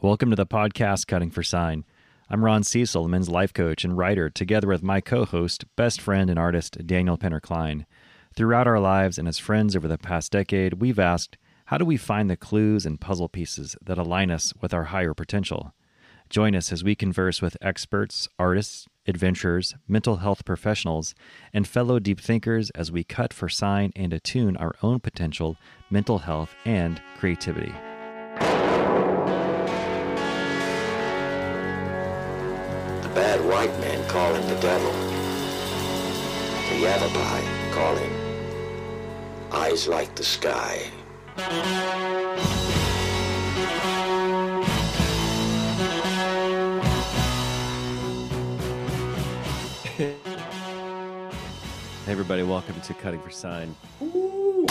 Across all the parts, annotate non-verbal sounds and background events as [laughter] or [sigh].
Welcome to the podcast Cutting for Sign. I'm Ron Cecil, the men's life coach and writer, together with my co host, best friend, and artist, Daniel Penner Klein. Throughout our lives and as friends over the past decade, we've asked how do we find the clues and puzzle pieces that align us with our higher potential? Join us as we converse with experts, artists, adventurers, mental health professionals, and fellow deep thinkers as we cut for sign and attune our own potential, mental health, and creativity. Bad white man call him the devil. The Yavapai call him eyes like the sky. [laughs] Hey, everybody, welcome to Cutting for Sign Ooh,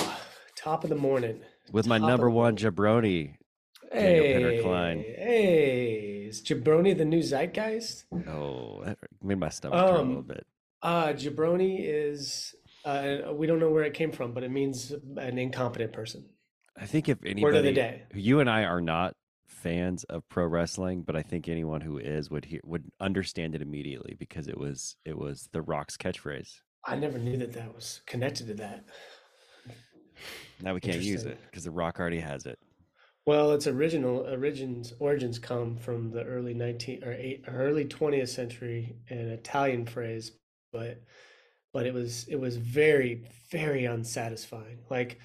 top of the morning. with my Top number of- one jabroni. Daniel Penner Klein. Hey, is Jabroni the new zeitgeist? Oh, that made my stomach turn a Um, little bit. Uh, Jabroni is, uh, we don't know where it came from, but it means an incompetent person. I think if Word of the anybody, day. you and I are not fans of pro wrestling, but I think anyone who is would hear, would understand it immediately because it was it was the Rock's catchphrase. I never knew that that was connected to that. Now we can't use it because the Rock already has it. Well, its original origins origins come from the early 19 or eight, early 20th century, an Italian phrase, but but it was it was very very unsatisfying. Like,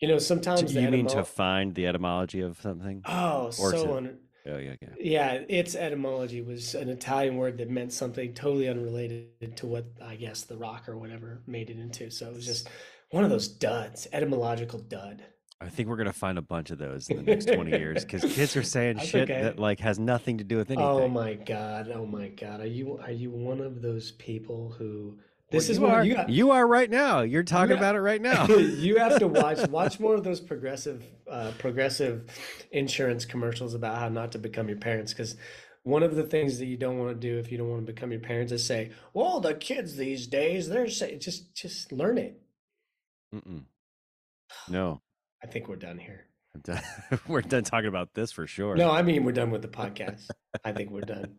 you know, sometimes you mean to find the etymology of something? Oh, or so to- un- Oh yeah, yeah. yeah, its etymology was an Italian word that meant something totally unrelated to what I guess the rock or whatever made it into. So it was just one of those duds, etymological dud. I think we're gonna find a bunch of those in the next twenty years because [laughs] kids are saying That's shit okay. that like has nothing to do with anything. Oh my God. Oh my God. Are you are you one of those people who this Well, is you what are, you got, you are right now. You're talking ha- about it right now. [laughs] you have to watch [laughs] watch more of those progressive uh, progressive insurance commercials about how not to become your parents because one of the things that you don't want to do if you don't want to become your parents is say, "Well, the kids these days they're saying just just learn it." Mm-mm. No, I think we're done here. I'm done. [laughs] we're done talking about this for sure. No, I mean we're done with the podcast. I think we're done.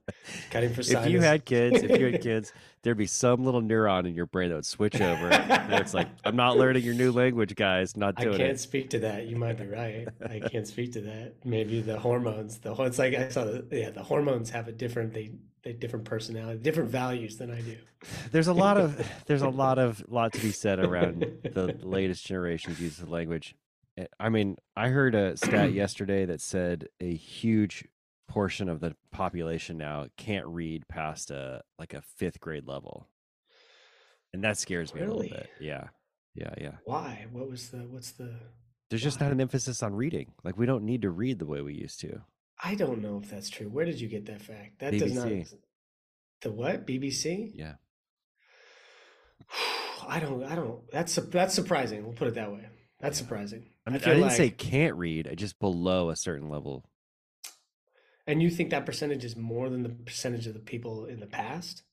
Cutting for science. [laughs] if you had kids, if you had kids, there'd be some little neuron in your brain that would switch over. it's like, I'm not [laughs] learning your new language, guys. Not doing it. I can't it. speak to that. You might be right. I can't speak to that. Maybe the hormones. The it's like I saw. The, yeah, the hormones have a different. They they different personality, different values than I do. There's a lot of there's a lot of lot to be said around the latest generation's use of language. Eh, I mean, I heard a stat yesterday that said a huge portion of the population now can't read past a like a fifth grade level, and that scares me a little bit. Yeah, yeah, yeah. Why? What was the? What's the? There's just not an emphasis on reading. Like we don't need to read the way we used to. I don't know if that's true. Where did you get that fact? That does not. BBC. The what? BBC? Yeah. [sighs] I don't. I don't. That's that's surprising. We'll put it that way. That's surprising. I, mean, I feel didn't say can't read. I just below a certain level. And you think that percentage is more than the percentage of the people in the past?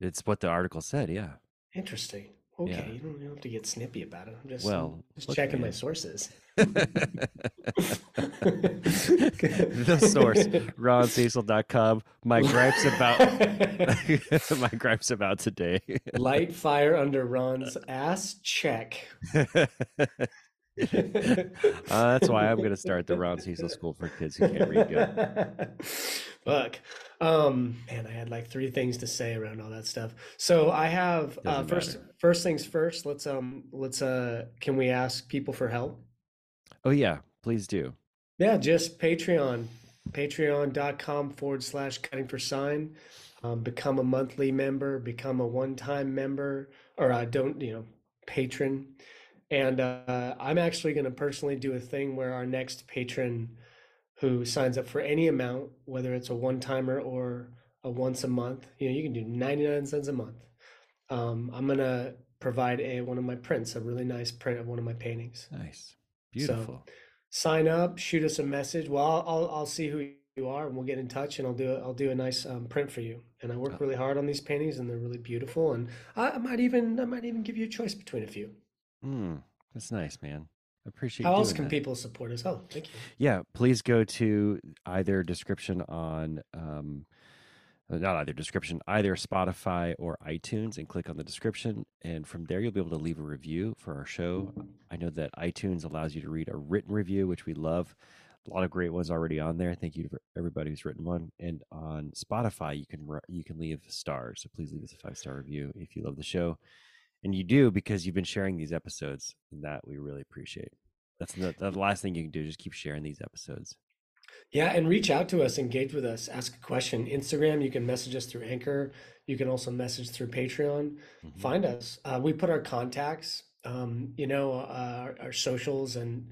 It's what the article said. Yeah. Interesting. Okay, Yeah. you, don't, you don't have to get snippy about it. I'm just, Well, just checking my sources. [laughs] the source roncecil.com my gripes about [laughs] my gripes about today Light fire under Ron's ass. Check. [laughs] [laughs] uh, that's why i'm going to start the ron cecil school for kids who can't read good [laughs] Fuck. Um, man, I had like three things to say around all that stuff. So I have uh, first. matter. First things first. Let's um. Let's uh. Can we ask people for help? oh yeah please do Yeah, just Patreon, patreon.com forward slash cutting for sign. Um, become a monthly member, become a one time member, or uh, don't, you know, patron. And uh, I'm actually going to personally do a thing where our next patron who signs up for any amount, whether it's a one timer or a once a month, you know, you can do 99 cents a month. Um, I'm going to provide a one of my prints, a really nice print of one of my paintings nice beautiful sign up, shoot us a message. Well, I'll, I'll, I'll see who you are and we'll get in touch and I'll do, a- I'll do a nice um, print for you. And I work really hard on these paintings and they're really beautiful. And I, I might even, I might even give you a choice between a few. Hmm, that's nice man appreciate. How else doing can that. people support us? Oh, thank you. Yeah, please go to either description on um, uh, not either description, either Spotify or iTunes, and click on the description. And from there, you'll be able to leave a review for our show. I know that iTunes allows you to read a written review, which we love. A lot of great ones already on there. Thank you to everybody who's written one. And on Spotify, you can you can leave stars. So please leave us a five star review if you love the show, and you do because you've been sharing these episodes, and that we really appreciate. That's the, the last thing you can do. Just keep sharing these episodes. Yeah, and reach out to us, engage with us, ask a question. Instagram, you can message us through Anchor. You can also message through Patreon. Mhm. Find us. Uh, we put our contacts, um, you know, uh, our, our socials and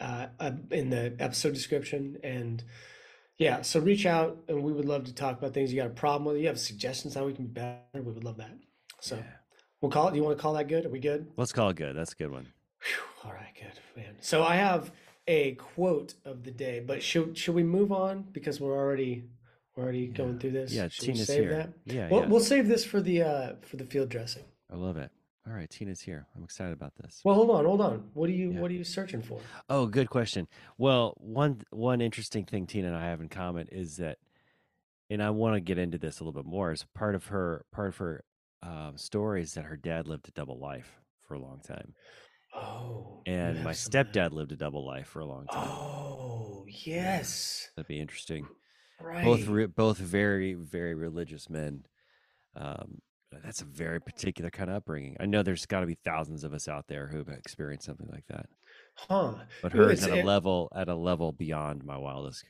uh, uh, in the episode description. And yeah, so reach out, and we would love to talk about things you got a problem with. You have suggestions how we can be better. We would love that. So Yeah. We'll call it. Do You want to call that good? Are we good? Let's call it good. That's a good one. Whew, all right, good man. So I have a quote of the day, but should should we move on because we're already we're already going through this? Yeah, Should we Tina's save here. that? Yeah, Well, yeah. we'll save this for the uh for the field dressing. I love it. All right, Tina's here. I'm excited about this. Well, hold on, hold on. What are you Yeah. what are you searching for? Oh, good question. Well, one one interesting thing Tina and I have in common is that, and I want to get into this a little bit more. Is part of her part of her um, story is that her dad lived a double life for a long time, Oh, and my stepdad lived a double life for a long time. Oh, yes. That'd be interesting. Right. Both re- both very very religious men. Um, that's a very particular kind of upbringing. I know there's got to be thousands of us out there who have experienced something like that. huh. but hers at a level at a level beyond my wildest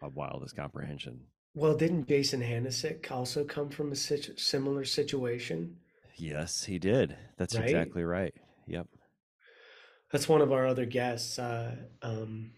my wildest comprehension Well, didn't Jason Hanasick also come from a situ- similar situation? yes he did that's Right? exactly right yep That's one of our other guests. Uh, um,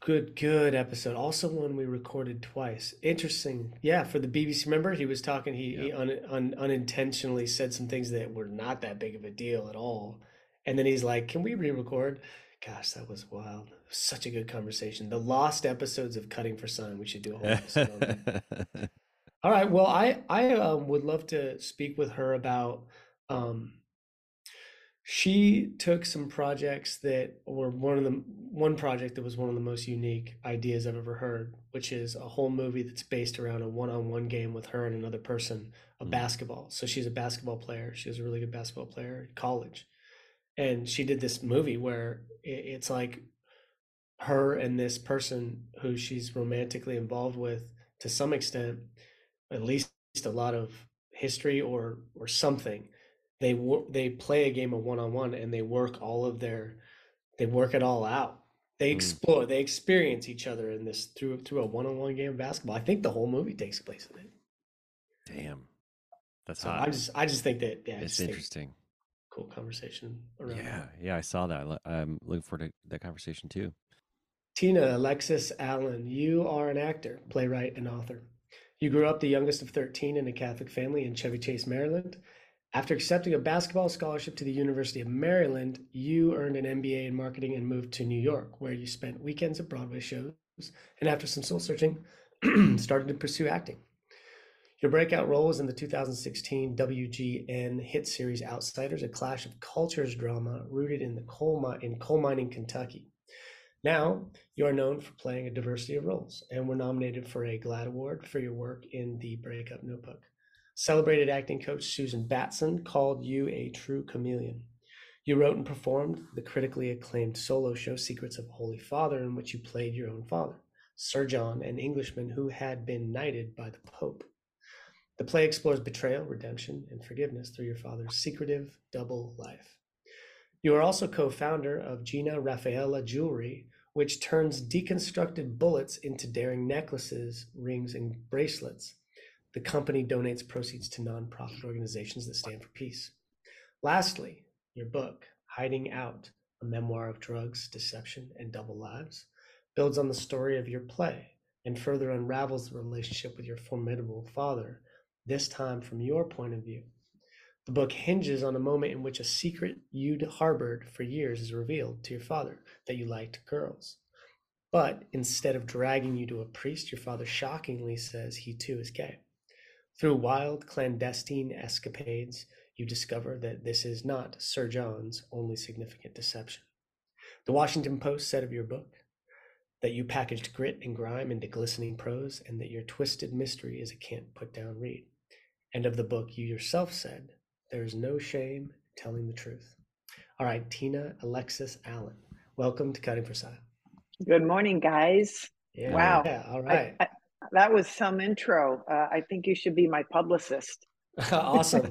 good, good episode. Also, one we recorded twice. Interesting. Yeah, for the BBC. Remember, he was talking. He, he un, un, unintentionally said some things that were not that big of a deal at all. And then he's like, "Can we re-record?" Gosh, that was wild. Such a good conversation. The lost episodes of Cutting for Sign. We should do a whole episode. [laughs] All right. Well, I I um, would love to speak with her about. Um, she took some projects that were one of the one project that was one of the most unique ideas I've ever heard, which is a whole movie that's based around a one-on-one game with her and another person of Mm. basketball. So she's a basketball player. She was a really good basketball player in college, and she did this movie where it's like her and this person who she's romantically involved with to some extent at least a lot of history or or something. They they play a game of one-on-one and they work all of their they work it all out. They Mm. explore they experience each other in this through through a one-on-one game of basketball. I think the whole movie takes place in it. Damn. That's so hot i just i just think that yeah it's interesting. cool conversation around yeah that. yeah i saw that. I'm looking forward to that conversation too Tina Alexis Allen, you are an actor, playwright, and author. You grew up the youngest of 13 in a Catholic family in Chevy Chase, Maryland. After accepting a basketball scholarship to the University of Maryland, you earned an MBA in marketing and moved to New York, where you spent weekends at Broadway shows. And after some soul searching, [clears throat] started to pursue acting. Your breakout role was in the 2016 WGN hit series Outsiders, a clash of cultures drama rooted in the coal mi- in coal mining Kentucky. Now, you are known for playing a diversity of roles and were nominated for a GLAAD Award for your work in The Breakup Notebook. Celebrated acting coach Susan Batson called you a true chameleon. You wrote and performed the critically acclaimed solo show Secrets of Holy Father, in which you played your own father, Sir John, an Englishman who had been knighted by the Pope. The play explores betrayal, redemption, and forgiveness through your father's secretive double life. You are also co founder of Gina Raffaella Jewelry, which turns deconstructed bullets into daring necklaces, rings, and bracelets. The company donates proceeds to nonprofit organizations that stand for peace. Lastly, your book, Hiding Out, a memoir of drugs, deception, and double lives, builds on the story of your play and further unravels the relationship with your formidable father, this time from your point of view. The book hinges on a moment in which a secret you'd harbored for years is revealed to your father that you liked girls. But instead of dragging you to a priest, your father shockingly says he too is gay. Through wild, clandestine escapades, you discover that this is not Sir John's only significant deception. The Washington Post said of your book that you packaged grit and grime into glistening prose and that your twisted mystery is a can't put down read. And of the book, you yourself said, there is no shame telling the truth. All right, Tina Alexis Allen, welcome to Cutting for Sign. Good morning, guys. Yeah, wow. Yeah, all right. I, I, that was some intro. Uh, I think you should be my publicist. [laughs] awesome.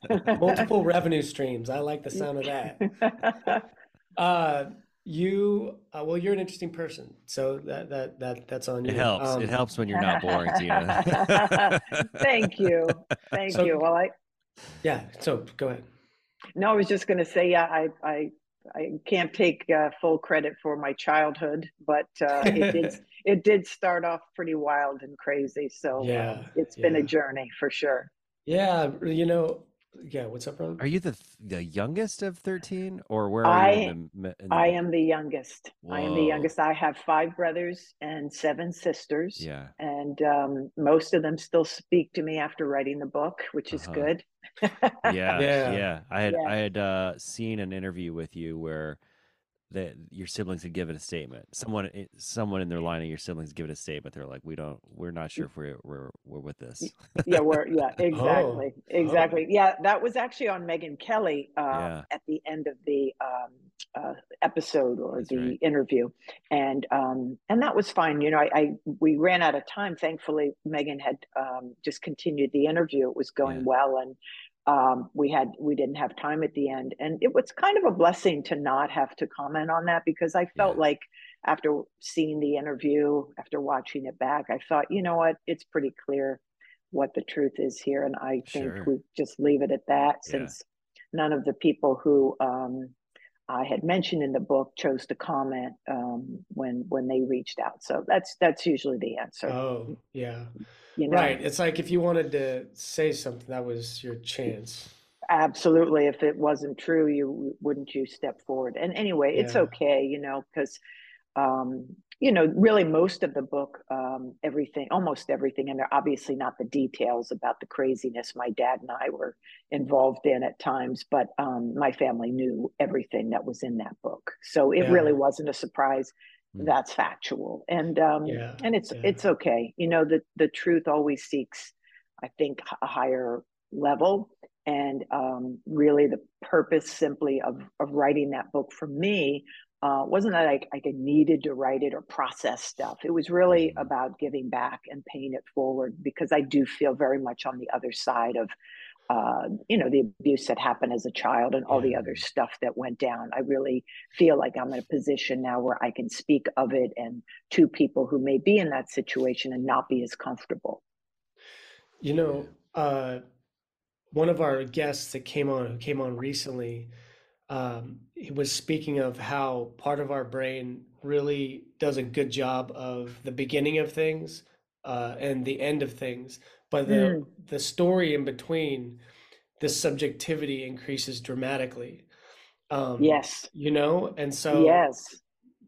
[laughs] Multiple revenue streams. I like the sound of that. [laughs] Uh, you uh, well, you're an interesting person, so that that that that's on you. It helps. Um, it helps when you're not boring, Tina. Thank you. Thank So- you. Well, I Yeah. So go ahead. no, I was just going to say, yeah, I I I can't take uh, full credit for my childhood, but uh, it did [laughs] it did start off pretty wild and crazy. So uh, Yeah, it's been a journey for sure. Yeah, you know. Yeah. What's up, brother? Are you the the youngest of thirteen, or where are you? I- in the, in the, I am the youngest. I am the youngest. I have five brothers and seven sisters. Yeah. and um, most of them still speak to me after writing the book, which is Uh-huh. good. [laughs] Yeah, Yeah. yeah, I had Yeah. I had uh, seen an interview with you where that your siblings had given a statement. Someone someone in their line of your siblings given a statement. They're like, we don't, we're not sure if we're we're we're with this. yeah, we're yeah, [laughs] Oh, exactly, exactly. Yeah, that was actually on Megyn Kelly um, Yeah. at the end of the um, uh, episode or That's the right. interview, and um, and that was fine. You know, I, I we ran out of time. Thankfully, Megyn had um, just continued the interview. It was going Yeah. well, and um, we had we didn't have time at the end, and it was kind of a blessing to not have to comment on that because I felt Yeah. like after seeing the interview, after watching it back, I thought, you know what, it's pretty clear what the truth is here, and I think Sure. we just leave it at that Yeah. since none of the people who um, I had mentioned in the book chose to comment um, when when they reached out. So that's that's usually the answer. Oh, yeah. You know, Right. It's like if you wanted to say something, that was your chance. absolutely. If it wasn't true, you wouldn't you step forward. And anyway, it's Yeah. okay, you know, because um, you know, really most of the book, um, everything, almost everything, and they're obviously not the details about the craziness my dad and I were involved in at times, but um, my family knew everything that was in that book. So it Yeah. really wasn't a surprise. Mm. That's factual. And um, Yeah, and it's yeah. it's okay. You know, the the truth always seeks, I think, a higher level. And um, really, the purpose simply of of writing that book for me uh, wasn't that I, I needed to write it or process stuff. It was really Mhm. about giving back and paying it forward because I do feel very much on the other side of, uh, you know, the abuse that happened as a child and all the other stuff that went down. I really feel like I'm in a position now where I can speak of it and to people who may be in that situation and not be as comfortable. You know, uh, one of our guests that came on, who came on recently, um, he was speaking of how part of our brain really does a good job of the beginning of things uh, and the end of things, but the Mm. the story in between, the subjectivity increases dramatically. Um, Yes. you know, and so yes.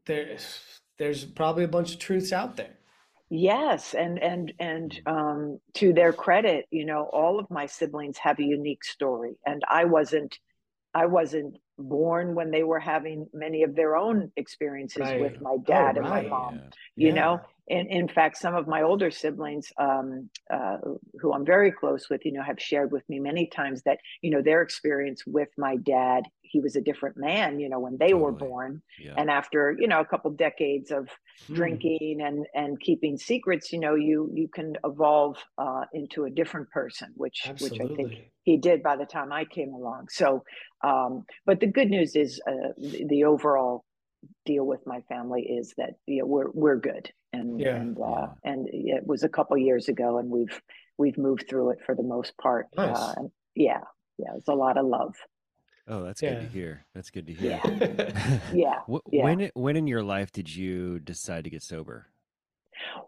there's there's probably a bunch of truths out there. Yes, and and and um, to their credit, you know, all of my siblings have a unique story, and I wasn't, I wasn't born when they were having many of their own experiences Right. with my Oh, dad and my mom. Yeah. You know, Yeah. and in in fact, some of my older siblings, um, uh, who I'm very close with, you know, have shared with me many times that you know their experience with my dad. He was a different man, you know, when they were born, Yeah. and after you know a couple decades of Hmm. drinking and and keeping secrets you know you you can evolve uh, into a different person which which i think he did by the time i came along so um but the good news is uh, the, the overall deal with my family is that you know we're we're good and Yeah. and uh, Yeah. and it was a couple years ago and we've we've moved through it for the most part Nice. uh, and yeah yeah it's a lot of love Oh, that's good to hear. That's good to hear. [laughs] yeah Wh- Yeah. When when in your life did you decide to get sober?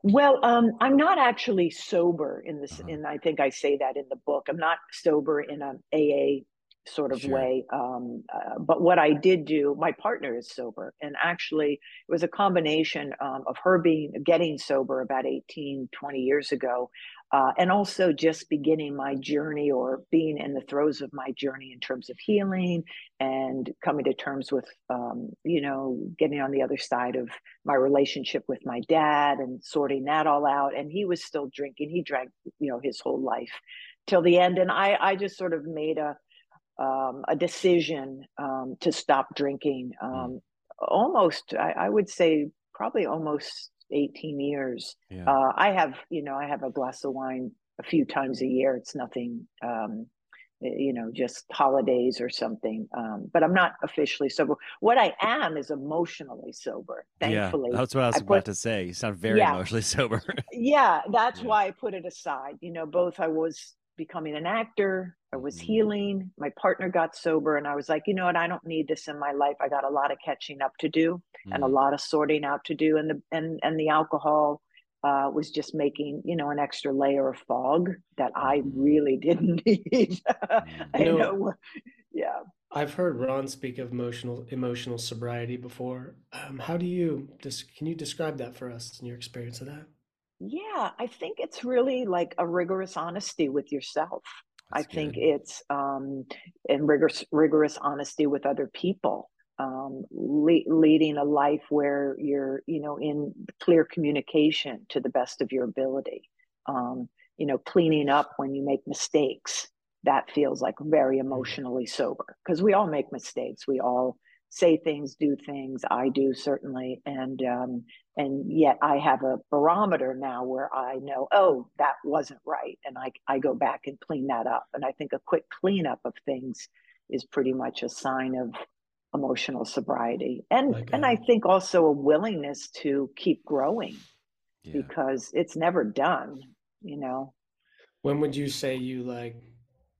Well, um, I'm not actually sober in this, Uh-huh. and I think I say that in the book. I'm not sober in an AA sort of Sure. way. Um, uh, but what I did do, my partner is sober, and actually, it was a combination um, of her being getting sober about 18, 20 years ago. uh, and also just beginning my journey or being in the throes of my journey in terms of healing and coming to terms with um, you know getting on the other side of my relationship with my dad and sorting that all out and he was still drinking he drank you know his whole life till the end and i i just sort of made a um, a decision um, to stop drinking hmm. um, almost I, I would say probably almost 18 years. Yeah. Uh, I have, you know, I have a glass of wine a few times a year. It's nothing, um, you know, just holidays or something. Um, but I'm not officially sober. What I am is emotionally sober. Thankfully, yeah, that's what I was I about to say. You sound very yeah, emotionally [laughs] sober. yeah, that's why I put it aside. You know, both I was becoming an actor. I was mm-hmm. healing. My partner got sober, and I was like, you know what? I don't need this in my life. I got a lot of catching up to do, mm-hmm. and a mm. lot of sorting out to do. And the and and the alcohol uh, was just making you know an extra layer of fog that I mm-hmm. really [laughs] didn't need. I know, know, yeah. I've heard Ron speak of emotional emotional sobriety before. Um, how do you just can you describe that for us and your experience of that? Yeah, I think it's really like a rigorous honesty with yourself. That's I good. think it's um, and rigorous rigorous honesty with other people. Um, le- leading a life where you're, you know, in clear communication to the best of your ability. Um, you know, cleaning up when you make mistakes. That feels like very mm-hmm. emotionally sober because we all make mistakes. We all say things, do things. I do certainly, and um, and yet I have a barometer now where I know, oh, that wasn't right, and I I go back and clean that up. And I think a quick cleanup of things is pretty much a sign of emotional sobriety, and okay. and I think also a willingness to keep growing yeah. because it's never done. You know. When would you say you like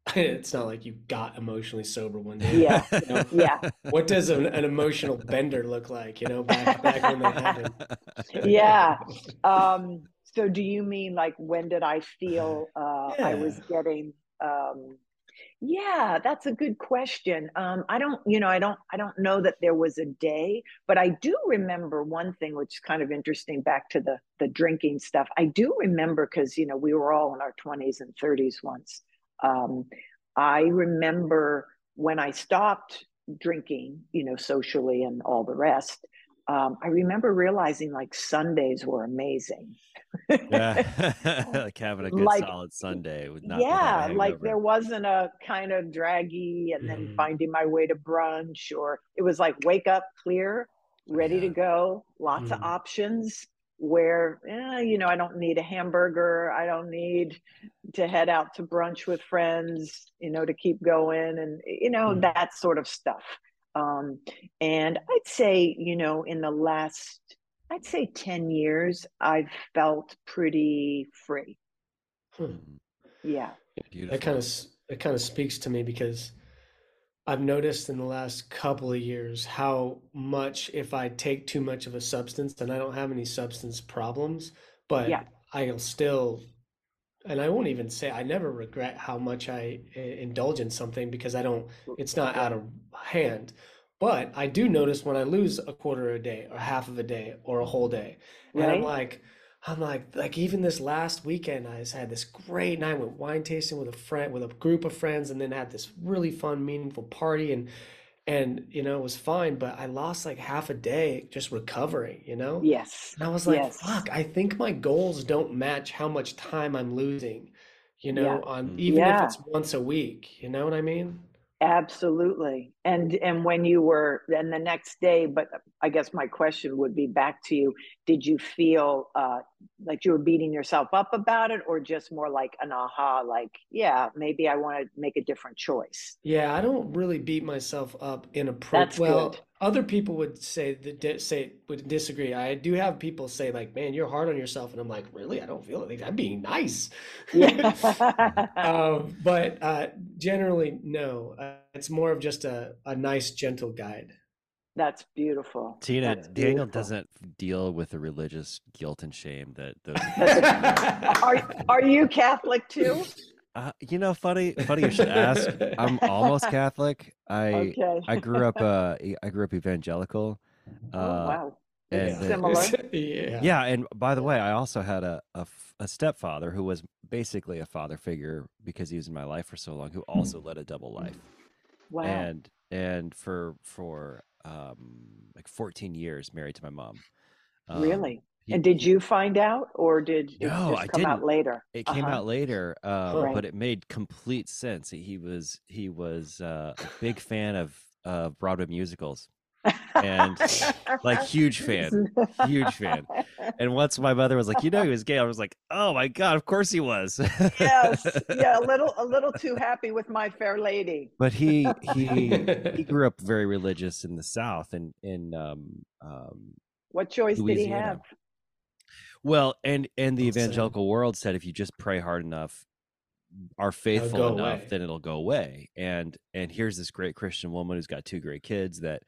[laughs] it's not like you got emotionally sober one day. Yeah. [laughs] You know? Yeah. What does an, an, emotional bender look like, you know, back, back when had it? Yeah. [laughs] Um, so do you mean like when did I feel uh, yeah. I was getting um, yeah, that's a good question. Um, I don't, you know, I don't, I don't know that there was a day, but I do remember one thing, which is kind of interesting. Back to the the drinking stuff, I do remember because you know we were all in our twenties and thirties once, um, I remember when I stopped drinking, you know, socially and all the rest. Um, I remember realizing like Sundays were amazing. yeah, [laughs] [laughs] like having a good like, solid Sunday with not yeah, like there wasn't a kind of draggy and then mm. finding my way to brunch, or it was like wake up clear, ready yeah. to go, lots mm. of options where eh, you know i don't need a hamburger i don't need to head out to brunch with friends you know to keep going and you know mm. that sort of stuff um, and i'd say you know in the last i'd say 10 years i've felt pretty free hmm. yeah Beautiful. that kind of it kind of speaks to me because I've noticed in the last couple of years how much if I take too much of a substance, and I don't have any substance problems, but yeah. I'll still, and I won't even say I never regret how much I eh, indulge in something because I don't, it's not out of hand. But I do notice when I lose a quarter of a day or half of a day or a whole day. And right. I'm like, I'm like, like even this last weekend, I just had this great night. Went wine tasting with a friend, with a group of friends, and then had this really fun, meaningful party, and and you know it was fine. But I lost like half a day just recovering. You know. Yes. And I was like, yes. fuck. I think my goals don't match how much time I'm losing. You know, yeah. on mm-hmm. even yeah. if it's once a week. You know what I mean? Absolutely. And and when you were then the next day, but I guess my question would be back to you, did you feel uh like you were beating yourself up about it or just more like an aha like, yeah, maybe I want to make a different choice? Yeah, I don't really beat myself up in a pro That's well, good other people would say that say would disagree. I do have people say like, "Man, you're hard on yourself," and I'm like, "Really? I don't feel it. I'm being nice." Yeah. [laughs] um, but uh, generally, no. Uh, it's more of just a a nice, gentle guide. That's beautiful. Tina, That's Daniel beautiful. doesn't deal with the religious guilt and shame that those. [laughs] are Are you Catholic too? Uh, you know, funny, funny you should ask. I'm almost [laughs] Catholic. I okay. I grew up uh I grew up evangelical. Oh, uh, oh, wow. And It's the- similar. yeah. yeah, and by the way, I also had a a stepfather who was basically a father figure because he was in my life for so long, who also led a double life. Wow. and and for for um like 14 years married to my mom Um, really? He- and did you find out, or did it No, just I come out didn't. later? it came Uh-huh. out later uh, Right. but it made complete sense he was he was uh, a big fan of uh, broadway musicals and, like huge fan huge fan and once my mother was like you know he was gay i was like oh my god of course he was yes, yeah, a little, a little [laughs] too happy with my fair lady. but he he he [laughs] grew up very religious in the south and in um um What choice did he have? Well, and and the Well said. evangelical world said if you just pray hard enough, are faithful enough, away. then it'll go away. And and here's this great Christian woman who's got two great kids that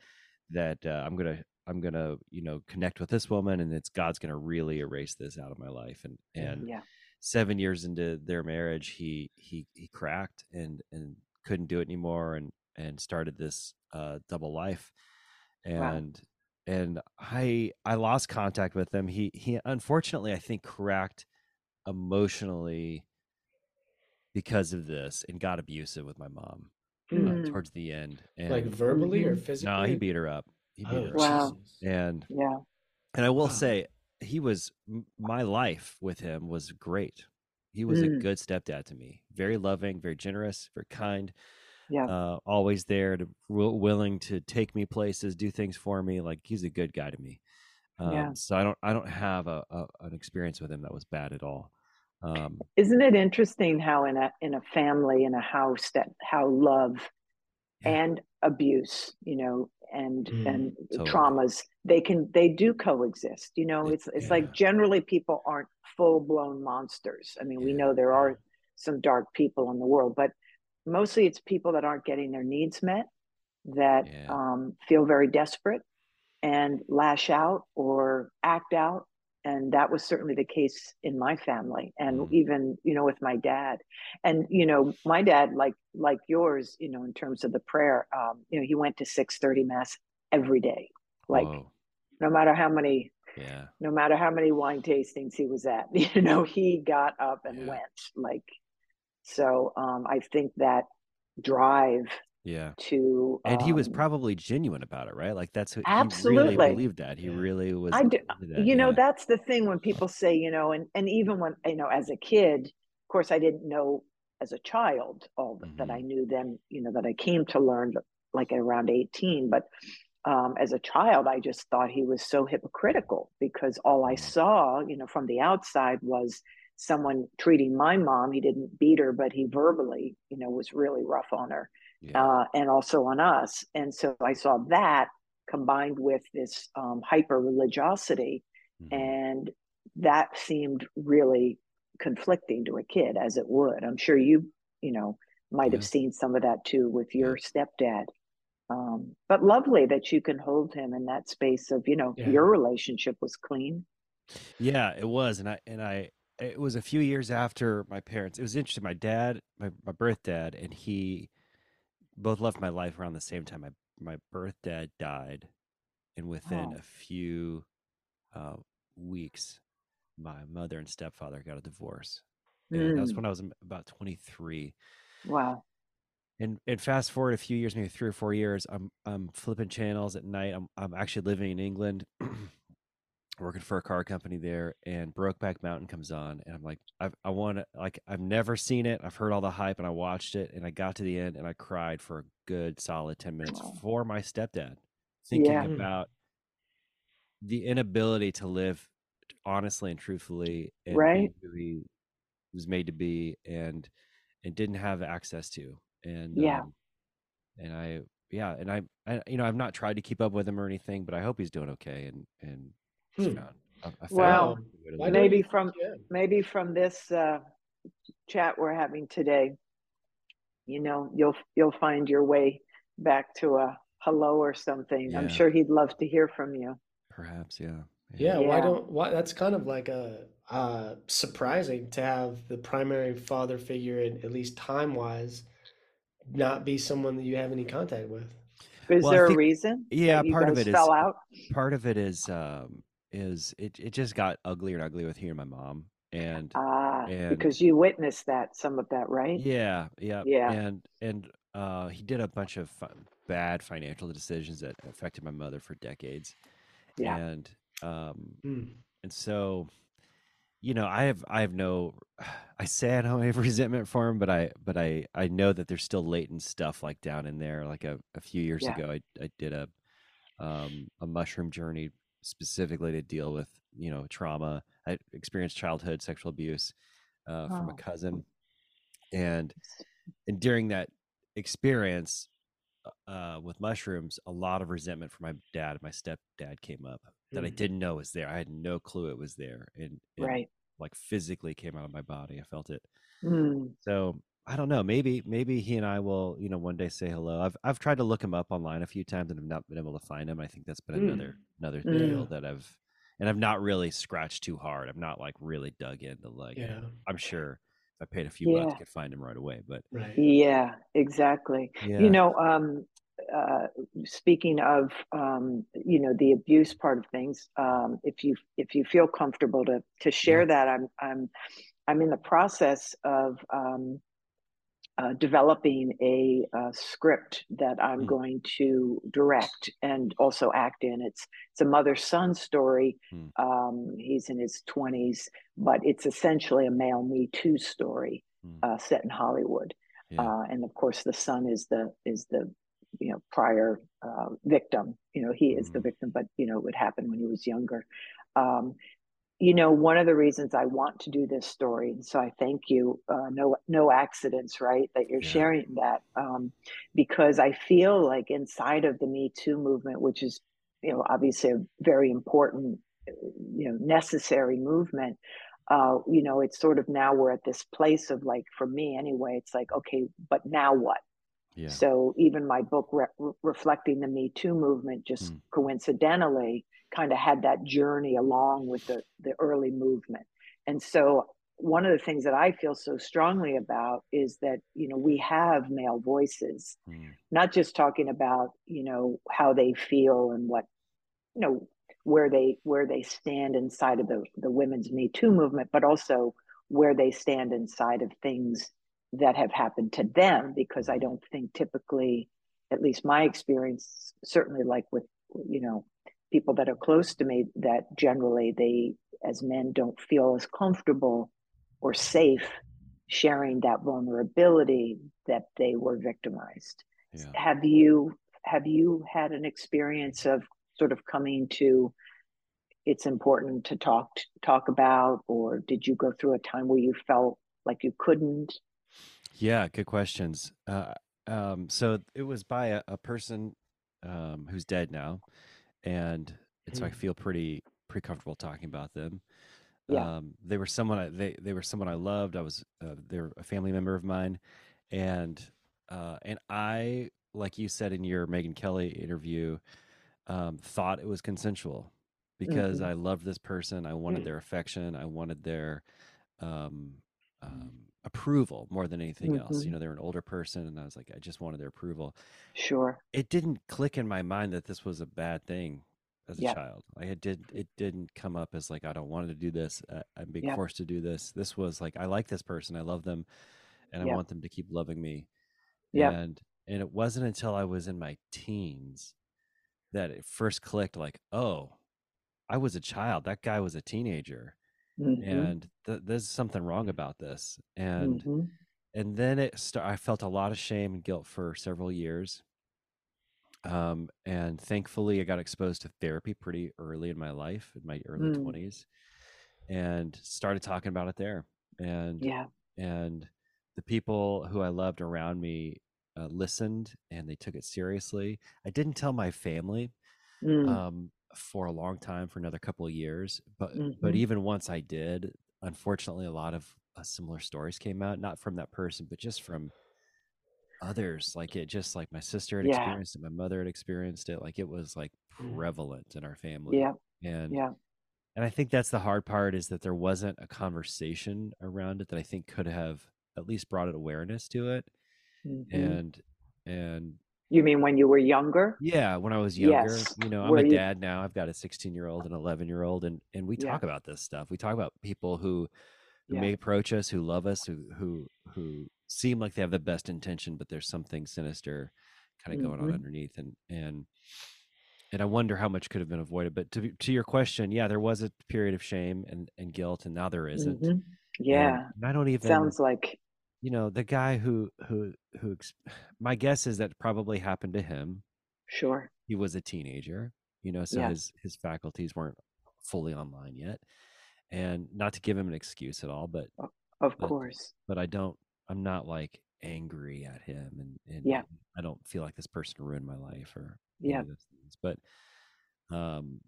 that uh, I'm gonna I'm gonna you know connect with this woman, and it's God's gonna really erase this out of my life. And and Yeah. seven years into their marriage, he he he cracked and and couldn't do it anymore, and and started this uh, double life, Wow. and and I I lost contact with him. He he unfortunately I think cracked emotionally because of this and got abusive with my mom uh, Mm. towards the end. And like verbally or physically? no, he beat her up. He beat Oh, her up. Wow. Jesus. And Yeah. and I will Wow. say he was my life with him was great. He was a Mm. good stepdad to me. Very loving, very generous, very kind. Yeah. Uh, always there to wi- willing to take me places, do things for me. Like he's a good guy to me. Um, Yeah. So I don't I don't have a, a an experience with him that was bad at all. Um, Isn't it interesting how in a in a family in a house that how love Yeah. and abuse, you know, and Mm, and totally. traumas they can they do coexist. You know, it's it's yeah. like generally people aren't full blown monsters. I mean, we know there are some dark people in the world, but mostly it's people that aren't getting their needs met that Yeah. um, feel very desperate and lash out or act out and that was certainly the case in my family and Mm. even you know with my dad and you know my dad like like yours you know in terms of the prayer um, you know he went to 6:30 mass every day like whoa, no matter how many yeah, no matter how many wine tastings he was at [laughs] you know he got up and Yeah. went like so um, i think that drive yeah. to And he was um, probably genuine about it, right? Like that's who he Absolutely. really believed that. He really was. I do, that, you know yeah. that's the thing when people say you know and and even when you know as a kid of course i didn't know as a child all that- that i Mm-hmm. knew then you know that i came to learn like at around 18 but um, as a child i just thought he was so hypocritical because all i Mhm. saw you know from the outside was someone treating my mom he didn't beat her but he verbally you know was really rough on her Yeah. uh, and also on us. And so I saw that combined with this um, hyper religiosity, Mhm. and that seemed really conflicting to a kid, as it would. I'm sure you, you know, might have seen some of that too with your stepdad. Um, but lovely that you can hold him in that space of, you know, Yeah. your relationship was clean. Yeah, it was, and I and I it was a few years after my parents. It was interesting. My dad, my my birth dad, and he both left my life around the same time. My my birth dad died, and within Oh. a few uh, weeks, my mother and stepfather got a divorce. And that's Mm, when I was about twenty three. wow. And and fast forward a few years, maybe three or four years, I'm I'm flipping channels at night. I'm I'm actually living in England, [clears throat] working for a car company there, and Brokeback Mountain comes on, and I'm like, I I want to like I've never seen it. I've heard all the hype, and I watched it, and I got to the end, and I cried for a good solid ten minutes Wow. for my stepdad, thinking Yeah. About the inability to live honestly and truthfully, and Right. who he was made to be, and and didn't have access to, and Yeah. um, and I yeah, and I, I you know I've not tried to keep up with him or anything, but I hope he's doing okay, and and Hmm. I, I Well, a way to Why live. don't Maybe from think maybe from this uh, chat we're having today, you know, you'll you'll find your way back to a hello or something. I'm sure he'd love to hear from you. perhaps yeah Yeah, why don't why that's kind of like a uh surprising to have the primary father figure in at least time wise not be someone that you have any contact with. Is Well, I there a reason? yeah, part of guys it is- fell out. part of it is um is it, it just got uglier and uglier with he and my mom and Ah, and- because you witnessed that some of that, right? yeah yeah Yeah. and and uh he did a bunch of fi- bad financial decisions that affected my mother for decades Yeah. and um Mm. and so you know i have i have no [sighs] i say i don't have [laughs] resentment for him but i but i i know that there's still latent stuff like down in there like a, a few years Yeah. ago i i did a um a mushroom journey specifically to deal with you know trauma i experienced childhood sexual abuse uh, from a Oh. cousin and and during that experience uh, with mushrooms, a lot of resentment for my dad, my stepdad came up that I Mm. didn't know was there. I had no clue it was there, and, and Right. like physically came out of my body. I felt it. Mm, So I don't know. Maybe maybe he and I will, you know, one day say hello. I've I've tried to look him up online a few times and have not been able to find him. I think that's been Mm. another another Mm. deal that I've and I've not really scratched too hard. I've not like really dug into like. Yeah. I'm sure if I paid a few bucks, I could find him right away. But Right. yeah, exactly. yeah, You know, um, uh, speaking of, um, you know, the abuse part of things, um, if you if you feel comfortable to to share Yeah. that, I'm I'm I'm in the process of um, uh, developing a, uh script that I'm Mm. going to direct and also act in. It's it's a mother son story. Mm. Um, he's in his twenties, but it's essentially a male Me Too story Mm. uh, set in Hollywood. yeah, Uh, and of course, the son is the is the you know prior uh, victim. You know, he is the Mhm. victim, but you know, it would happen when he was younger. Um, you know, one of the reasons I want to do this story, and so I thank you. Uh, no, no accidents, right? That you're Yeah. sharing that um, because I feel like inside of the Me Too movement, which is you know obviously a very important, uh, you know, necessary movement. Uh, you know, it's sort of now we're at this place of like, for me anyway, it's like, okay, but now what? yeah, So even my book re- re- reflecting the Me Too movement just Mm. coincidentally kind of had that journey along with the the early movement. And so one of the things that I feel so strongly about is that you know we have male voices, Mm. not just talking about you know how they feel and what you know where they where they stand inside of the the women's Me Too movement, but also where they stand inside of things that have happened to them. Because I don't think typically, at least my experience, certainly like with you know people that are close to me, that generally they as men don't feel as comfortable or safe sharing that vulnerability that they were victimized yeah. have you have you had an experience of sort of coming to it's important to talk talk about or did you go through a time where you felt like you couldn't Yeah, good questions. Uh, um, so it was by a, a person um, who's dead now, and, and so I Hmm. feel pretty pretty comfortable talking about them. Yeah. Um, they were someone I, they they were someone I loved. I was uh, they're a family member of mine, and uh, and I like you said in your Megyn Kelly interview, um, thought it was consensual because Mhm. I loved this person. I wanted Mm. their affection. I wanted their um, um, approval more than anything else. Mhm. You know, they're an older person, and I was like, I just wanted their approval. sure It didn't click in my mind that this was a bad thing as a Yep. child. Like it did. It didn't come up as like I don't want to do this. Uh, I'm being Yep. forced to do this. This was like I like this person. I love them, and I want them to keep loving me. Yep. And and it wasn't until I was in my teens that it first clicked. Like, oh, I was a child. That guy was a teenager Mhm. and th- there's something wrong about this and Mhm. and then it st- i felt a lot of shame and guilt for several years um and thankfully i got exposed to therapy pretty early in my life in my early Mm. 20s and started talking about it there and yeah and the people who i loved around me uh, listened and they took it seriously i didn't tell my family Mm. um, for a long time, for another couple of years. But but Mhm. even once I did, unfortunately, a lot of uh, similar stories came out, not from that person, but just from others. Like it, just like my sister had Yeah. experienced it, my mother had experienced it. Like it was like Mm. prevalent in our family. yeah and yeah and I think that's the hard part is that there wasn't a conversation around it that I think could have at least brought it awareness to it Mhm. and and You mean when you were younger? Yeah, when I was younger. Yes. You know, I'm Were a you- dad now. I've got a 16 year old and 11 year old, and and we Yeah. talk about this stuff. We talk about people who who Yeah. may approach us, who love us, who who who seem like they have the best intention, but there's something sinister kind of going on Mhm. underneath, and and and I wonder how much could have been avoided. But to to your question, yeah, there was a period of shame and and guilt, and now there isn't. Mhm. Yeah. and I don't even Sounds like you know the guy who who who [sighs] my guess is that probably happened to him sure. he was a teenager you know so Yeah. his his faculties weren't fully online yet and not to give him an excuse at all but Of But- course. but i don't i'm not like angry at him and, and Yeah. i don't feel like this person ruined my life or Yeah. those things but um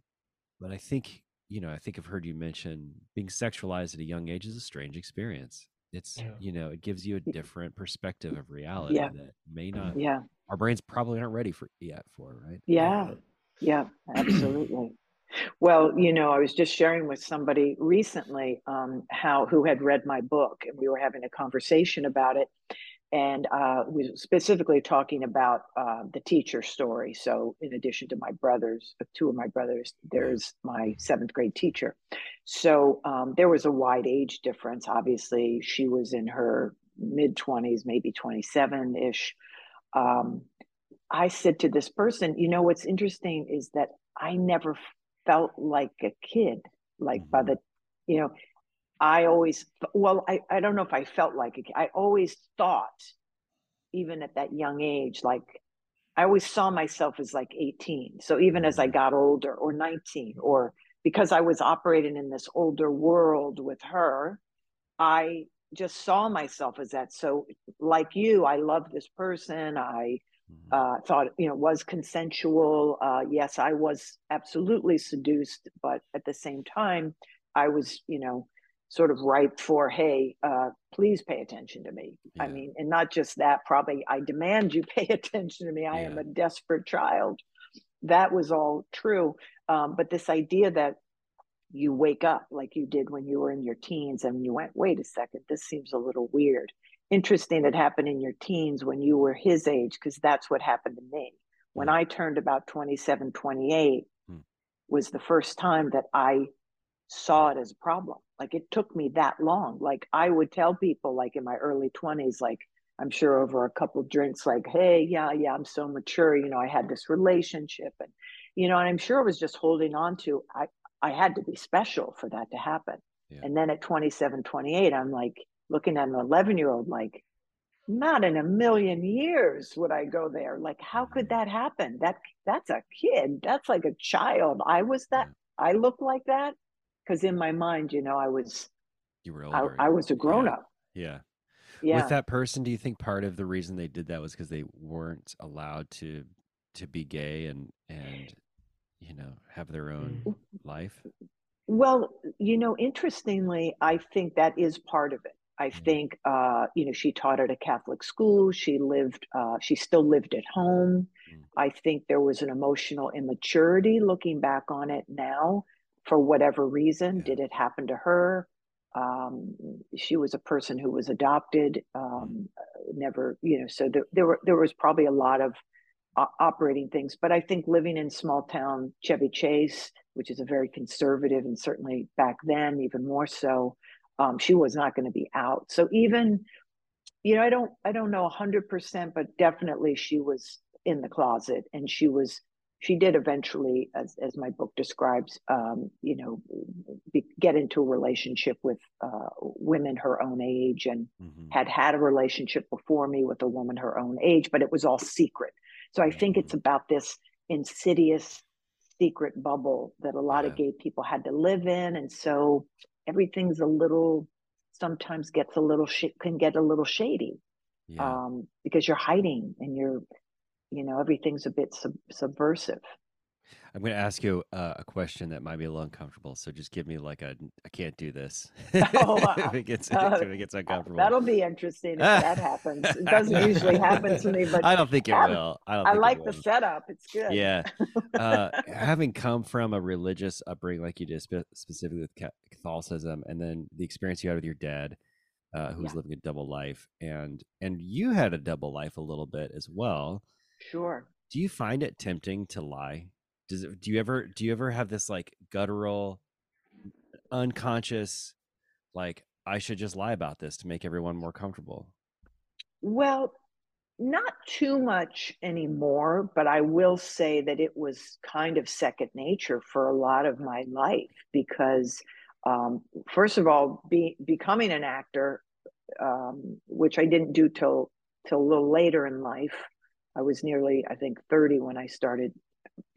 but i think you know i think i've heard you mention being sexualized at a young age is a strange experience it's Yeah. you know it gives you a different perspective of reality Yeah. that may not Yeah. our brains probably aren't ready for yet for right Yeah. Yeah. Absolutely. Well, you know, I was just sharing with somebody recently um, how who had read my book, and we were having a conversation about it, and uh, we were specifically talking about uh, the teacher story. So, in addition to my brothers, uh, two of my brothers, there's my seventh grade teacher. So um, there was a wide age difference. Obviously, she was in her mid twenties, maybe twenty seven ish. Um, I said to this person, you know, what's interesting is that I never felt like a kid. Like by Mhm. the, you know, I always, well, I, I don't know if I felt like a kid. I always thought, even at that young age, like I always saw myself as like 18. So even as I Mhm. got older or 19, or because I was operating in this older world with her, I just saw myself as that. So, like you, I love this person. I Mhm. uh, thought you know was consensual. Uh, yes, I was absolutely seduced, but at the same time, I was you know sort of ripe for hey, uh, please pay attention to me. I mean, and not just that. Probably I demand you [laughs] pay attention to me. I am a desperate child. That was all true, um, but this idea that you wake up like you did when you were in your teens and you went, wait a second, this seems a little weird. Interesting it happened in your teens when you were his age, because that's what happened to me. When I turned about 27, 28, Hmm. was the first time that I saw it as a problem. Like it took me that long. Like I would tell people, like in my early 20s, like I'm sure over a couple drinks, like, hey, yeah, yeah, I'm so mature. You know, I had this relationship and, you know, and I'm sure I was just holding on to, I, I had to be special for that to happen. Yeah. And then at 27, 28, I'm like looking at an 11 year old, like, not in a million years would I go there. Like, how could Mhm. that happen? That that's a kid. That's like a child. I was that. Yeah. I looked like that because in my mind, you know, I was you were I, older I was a grown yeah. up. yeah Yeah. with that person do you think part of the reason they did that was because they weren't allowed to to be gay and and you know have their own Mm. life Well, you know, interestingly, I think that is part of it. I Mm. think, uh, you know, she taught at a Catholic school. She lived, uh, she still lived at home. Mm. I think there was an emotional immaturity looking back on it now for whatever reason. Yeah. Did it happen to her? Um, she was a person who was adopted, um, never, you know, so there, there were, there was probably a lot of operating things. But I think living in small town Chevy Chase, which is a very conservative, and certainly back then even more so, um, she was not going to be out. So even, you know, I don't, I don't know hundred percent, but definitely she was in the closet, and she was, she did eventually, as as my book describes, um, you know, be, get into a relationship with uh, women her own age, and Mhm. had had a relationship before me with a woman her own age, but it was all secret. So I think it's about this insidious secret bubble that a lot of gay people had to live in. And so everything's a little, sometimes gets a little, sh- can get a little shady yeah um, because you're hiding and you're, you know, everything's a bit sub- subversive. I'm going to ask you uh, a question that might be a little uncomfortable so just give me like a i can't do this [laughs] [laughs] Oh, if it gets uh, if it gets uncomfortable That'll be interesting if that happens. It doesn't [laughs] usually happen to me, but i don't think it I- will i, don't I like the setup. It's good. Yeah. Uh, having come from a religious upbringing like you did, spe- specifically with Catholicism, and then the experience you had with your dad, uh, who was Yeah. living a double life, and and you had a double life a little bit as well. Sure. Do you find it tempting to lie? Does it, do you ever do you ever have this like guttural, unconscious, like I should just lie about this to make everyone more comfortable? Well, not too much anymore, but I will say that it was kind of second nature for a lot of my life because, um, first of all, be, becoming an actor, um, which I didn't do till till a little later in life. I was nearly, I think, thirty when I started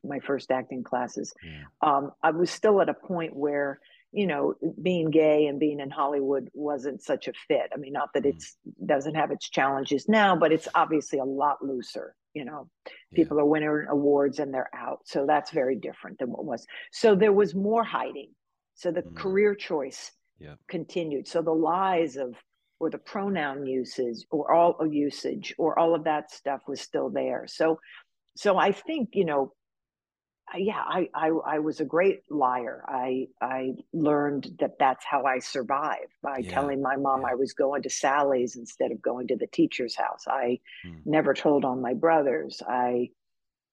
my first acting classes. Yeah. Um, I was still at a point where you know, being gay and being in Hollywood wasn't such a fit. I mean, not that mm. it's doesn't have its challenges now, but it's obviously a lot looser. You know, people yeah. are winning awards and they're out, so that's very different than what was. So there was more hiding. So the mm. career choice yeah. continued. So the lies of or the pronoun usage or all usage or all of that stuff was still there. So so I think you know yeah, I, I, I was a great liar. I I learned that that's how I survived by yeah. telling my mom yeah. I was going to Sally's instead of going to the teacher's house. I hmm. never told on my brothers. I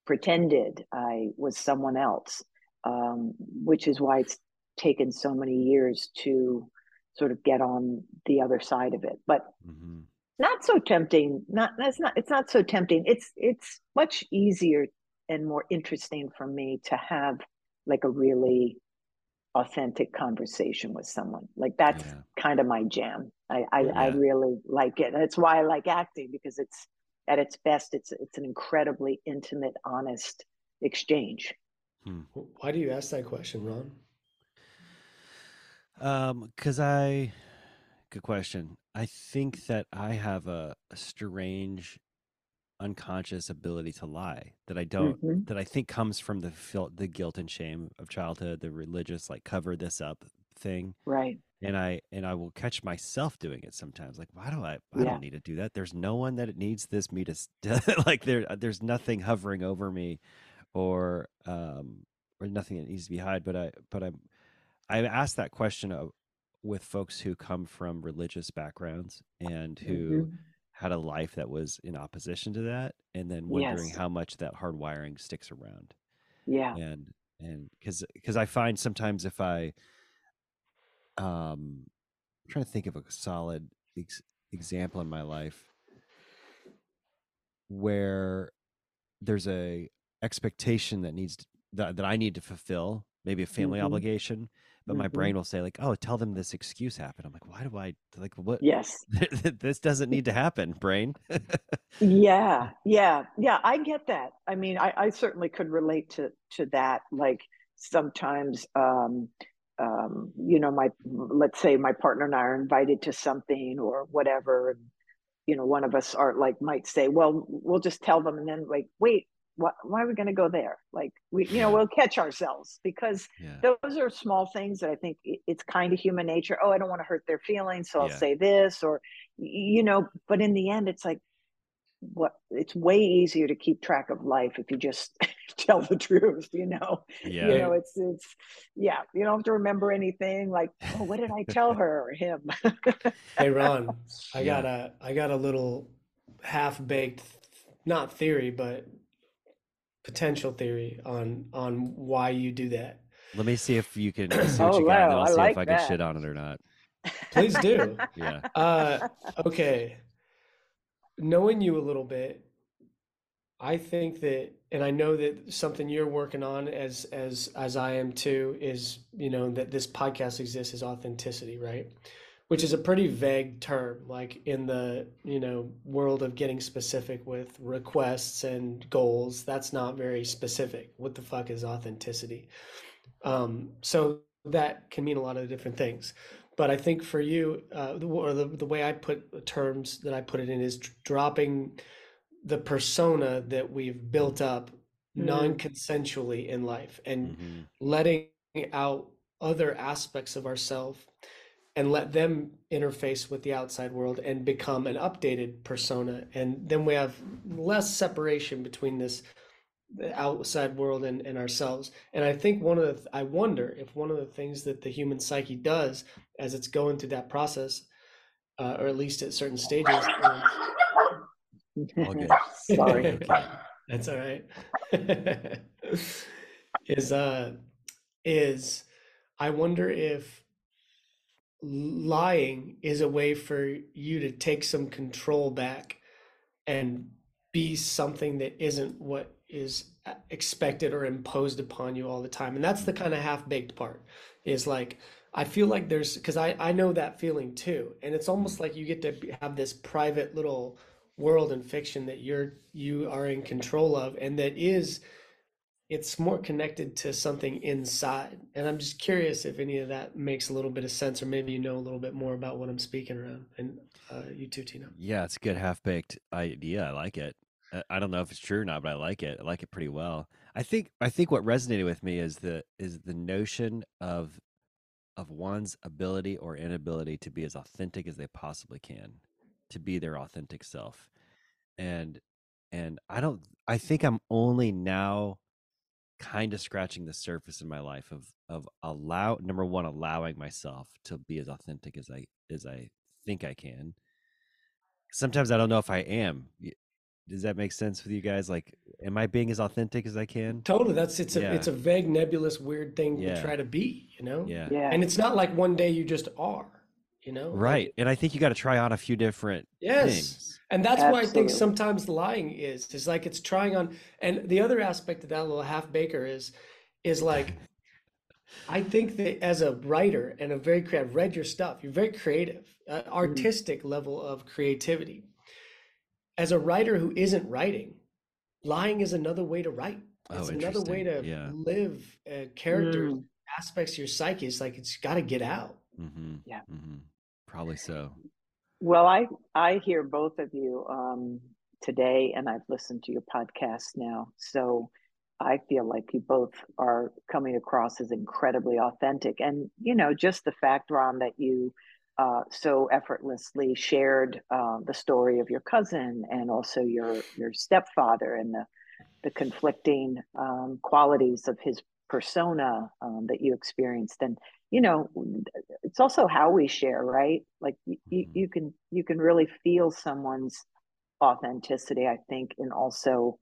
pretended I was someone else, um, which is why it's taken so many years to sort of get on the other side of it. But mm-hmm. not so tempting. Not that's not. It's not so tempting. It's it's much easier and more interesting for me to have like a really authentic conversation with someone. Like that's yeah. kind of my jam. I I, yeah. I, really like it. That's why I like acting because it's at its best. It's it's an incredibly intimate, honest exchange. Hmm. Why do you ask that question, Ron? Um, because I, good question. I think that I have a, a strange unconscious ability to lie that I don't mm-hmm. that I think comes from the fil- the guilt and shame of childhood, the religious like cover this up thing. Right. And I and I will catch myself doing it sometimes. Like, why do I? I yeah. don't need to do that. There's no one that it needs this me to [laughs] like. There, there's nothing hovering over me, or um, or nothing that needs to be hide. But I, but I'm, I asked that question of, with folks who come from religious backgrounds and who mm-hmm had a life that was in opposition to that and then wondering yes. how much that hardwiring sticks around yeah and and because because i find sometimes if i um I'm trying to think of a solid ex- example in my life where there's a expectation that needs to, that, that i need to fulfill maybe a family mm-hmm. obligation but mm-hmm. my brain will say like oh tell them this excuse happened. I'm like why do i like what yes. [laughs] this doesn't need to happen brain. Yeah [laughs] yeah yeah i get that. I mean I, I certainly could relate to to that like sometimes um um you know my let's say my partner and i are invited to something or whatever and you know one of us are like might say well we'll just tell them and then like wait why, why are we going to go there? Like we, you know, we'll catch ourselves because yeah. those are small things that I think it's kind of human nature. Oh, I don't want to hurt their feelings, so I'll yeah. say this, or you know. But in the end, it's like what it's way easier to keep track of life if you just [laughs] tell the truth you know yeah. you know it's it's yeah you don't have to remember anything like oh what did i tell [laughs] her or him hey ron i yeah. got a i got a little half baked not theory but potential theory on on why you do that. Let me see if you can [clears throat] see what oh, you got, and then I'll see like if I that. can shit on it or not. Please do. [laughs] yeah. Uh, okay. Knowing you a little bit, I think that, and I know that something you're working on as as as I am too is you know that this podcast exists is authenticity, right? Which is a pretty vague term like in the you know world of getting specific with requests and goals that's not very specific what the fuck is authenticity um, so that can mean a lot of different things but i think for you uh, or the, the way i put terms that i put it in is dropping the persona that we've built up mm-hmm. non-consensually in life and mm-hmm. letting out other aspects of ourselves and let them interface with the outside world and become an updated persona. And then we have less separation between this outside world and, and ourselves. And i think one of the i wonder if one of the things that the human psyche does as it's going through that process uh, or at least at certain stages um, [laughs] sorry. [laughs] That's all right. [laughs] is uh is I wonder if lying is a way for you to take some control back and be something that isn't what is uh, expected or imposed upon you all the time. And that's the kind of half-baked part is like I feel like there's because I I know that feeling too. And it's almost like you get to have this private little world in fiction that you're you are in control of and that is it's more connected to something inside. And i'm just curious if any of that makes a little bit of sense or maybe you know a little bit more about what i'm speaking around. And uh, you too tina. Yeah it's a good half-baked idea. I like it. Uh, i don't know if it's true or not but i like it. I like it pretty well. I think i think what resonated with me is the is the notion of of one's ability or inability to be as authentic as they possibly can to be their authentic self. And and i don't i think i'm only now kind of scratching the surface in my life of of allow number one allowing myself to be as authentic as i as i think i can. Sometimes i don't know if i am. Does that make sense with you guys? Like am i being as authentic as i can? Totally that's it's a yeah. it's a vague nebulous weird thing yeah. to try to be you know? Yeah. Yeah. And it's not like one day you just are you know? Right like, and i think you got to try on a few different yes. things. And that's Absolutely. why i think sometimes lying is is like it's trying on and the other aspect of that little half baker is is like i think that as a writer and a very creative read your stuff you're very creative uh, artistic mm-hmm. level of creativity as a writer who isn't writing lying is another way to write oh, it's oh, another way to yeah. live uh, characters mm. aspects of your psyche it's like it's got to get out mm-hmm. yeah mm-hmm. Probably so. Well, I I hear both of you um, today, and I've listened to your podcast now, so I feel like you both are coming across as incredibly authentic, and you know, just the fact, Ron, that you uh, so effortlessly shared uh, the story of your cousin and also your your stepfather and the the conflicting um, qualities of his persona um, that you experienced. And you know it's also how we share right like you, mm-hmm. you can you can really feel someone's authenticity i think and also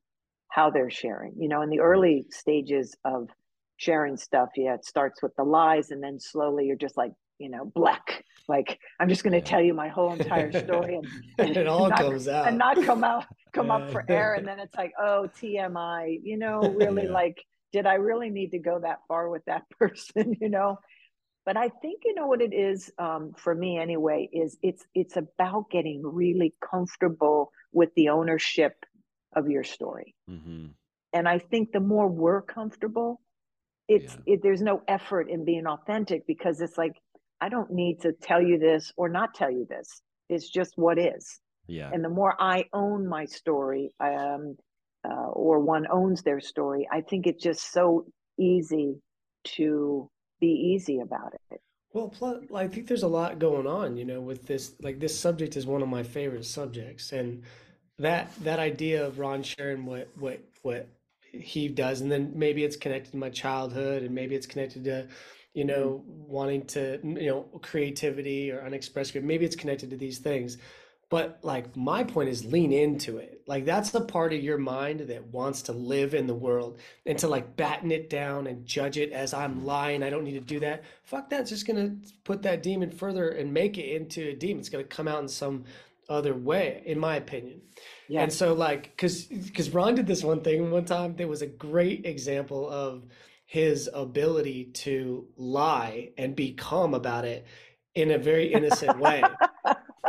how they're sharing you know in the early stages of sharing stuff yeah it starts with the lies and then slowly you're just like you know black [laughs] like i'm just going to yeah. tell you my whole entire story [laughs] and, and it all not, comes out and not come out [laughs] come yeah. up for air and then it's like oh tmi you know really yeah. like did i really need to go that far with that person you know but i think you know what it is um, for me anyway is it's it's about getting really comfortable with the ownership of your story mm-hmm. and i think the more we're comfortable it's yeah. it, there's no effort in being authentic because it's like i don't need to tell you this or not tell you this it's just what is yeah and the more i own my story um, uh, or one owns their story i think it's just so easy to be easy about it. Well, plus, I think there's a lot going on, you know, with this. Like this subject is one of my favorite subjects, and that that idea of Ron sharing what what what he does, and then maybe it's connected to my childhood, and maybe it's connected to, you know, mm-hmm. wanting to, you know, creativity or unexpressed. Maybe it's connected to these things, but like my point is lean into it. Like that's the part of your mind that wants to live in the world and to like batten it down and judge it as I'm lying. I don't need to do that. Fuck that. It's just gonna put that demon further and make it into a demon. It's gonna come out in some other way, in my opinion. Yeah. And so like cause because Ron did this one thing one time. There was a great example of his ability to lie and be calm about it in a very innocent [laughs] way.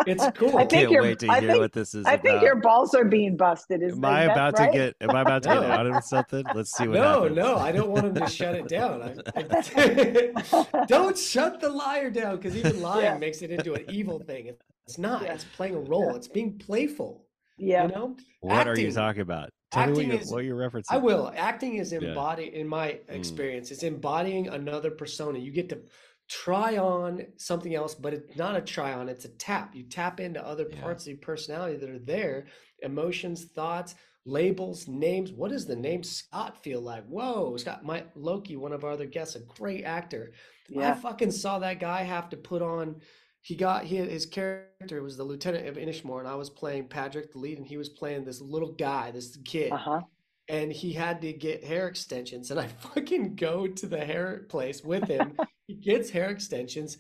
It's [laughs] cool. I can't wait to I hear think, what this is. I about. think your balls are being busted. Is am I about right? to get? Am I about to get [laughs] out of something? Let's see what no, happens. No, I don't want him to shut it down. I, I, [laughs] don't shut the liar down because even lying yeah. makes it into an evil thing. It's not. Yeah. It's playing a role. Yeah. It's being playful. Yeah. You know. What acting, are you talking about? Tell acting me what, is, what you're referencing. I will. Acting is embody in my mm. experience. Mm. It's embodying another persona. You get to try on something else, but it's not a try on, it's a tap. You tap into other yeah. parts of your personality that are there emotions, thoughts, labels, names. What does the name Scott feel like? Whoa, Scott, my Loki, one of our other guests, a great actor. Yeah. I fucking saw that guy have to put on. He got he, his character was the lieutenant of Inishmore, and I was playing Patrick, the lead, and he was playing this little guy, this kid. Uh-huh. And he had to get hair extensions. And I [laughs] fucking go to the hair place with him. he gets hair extensions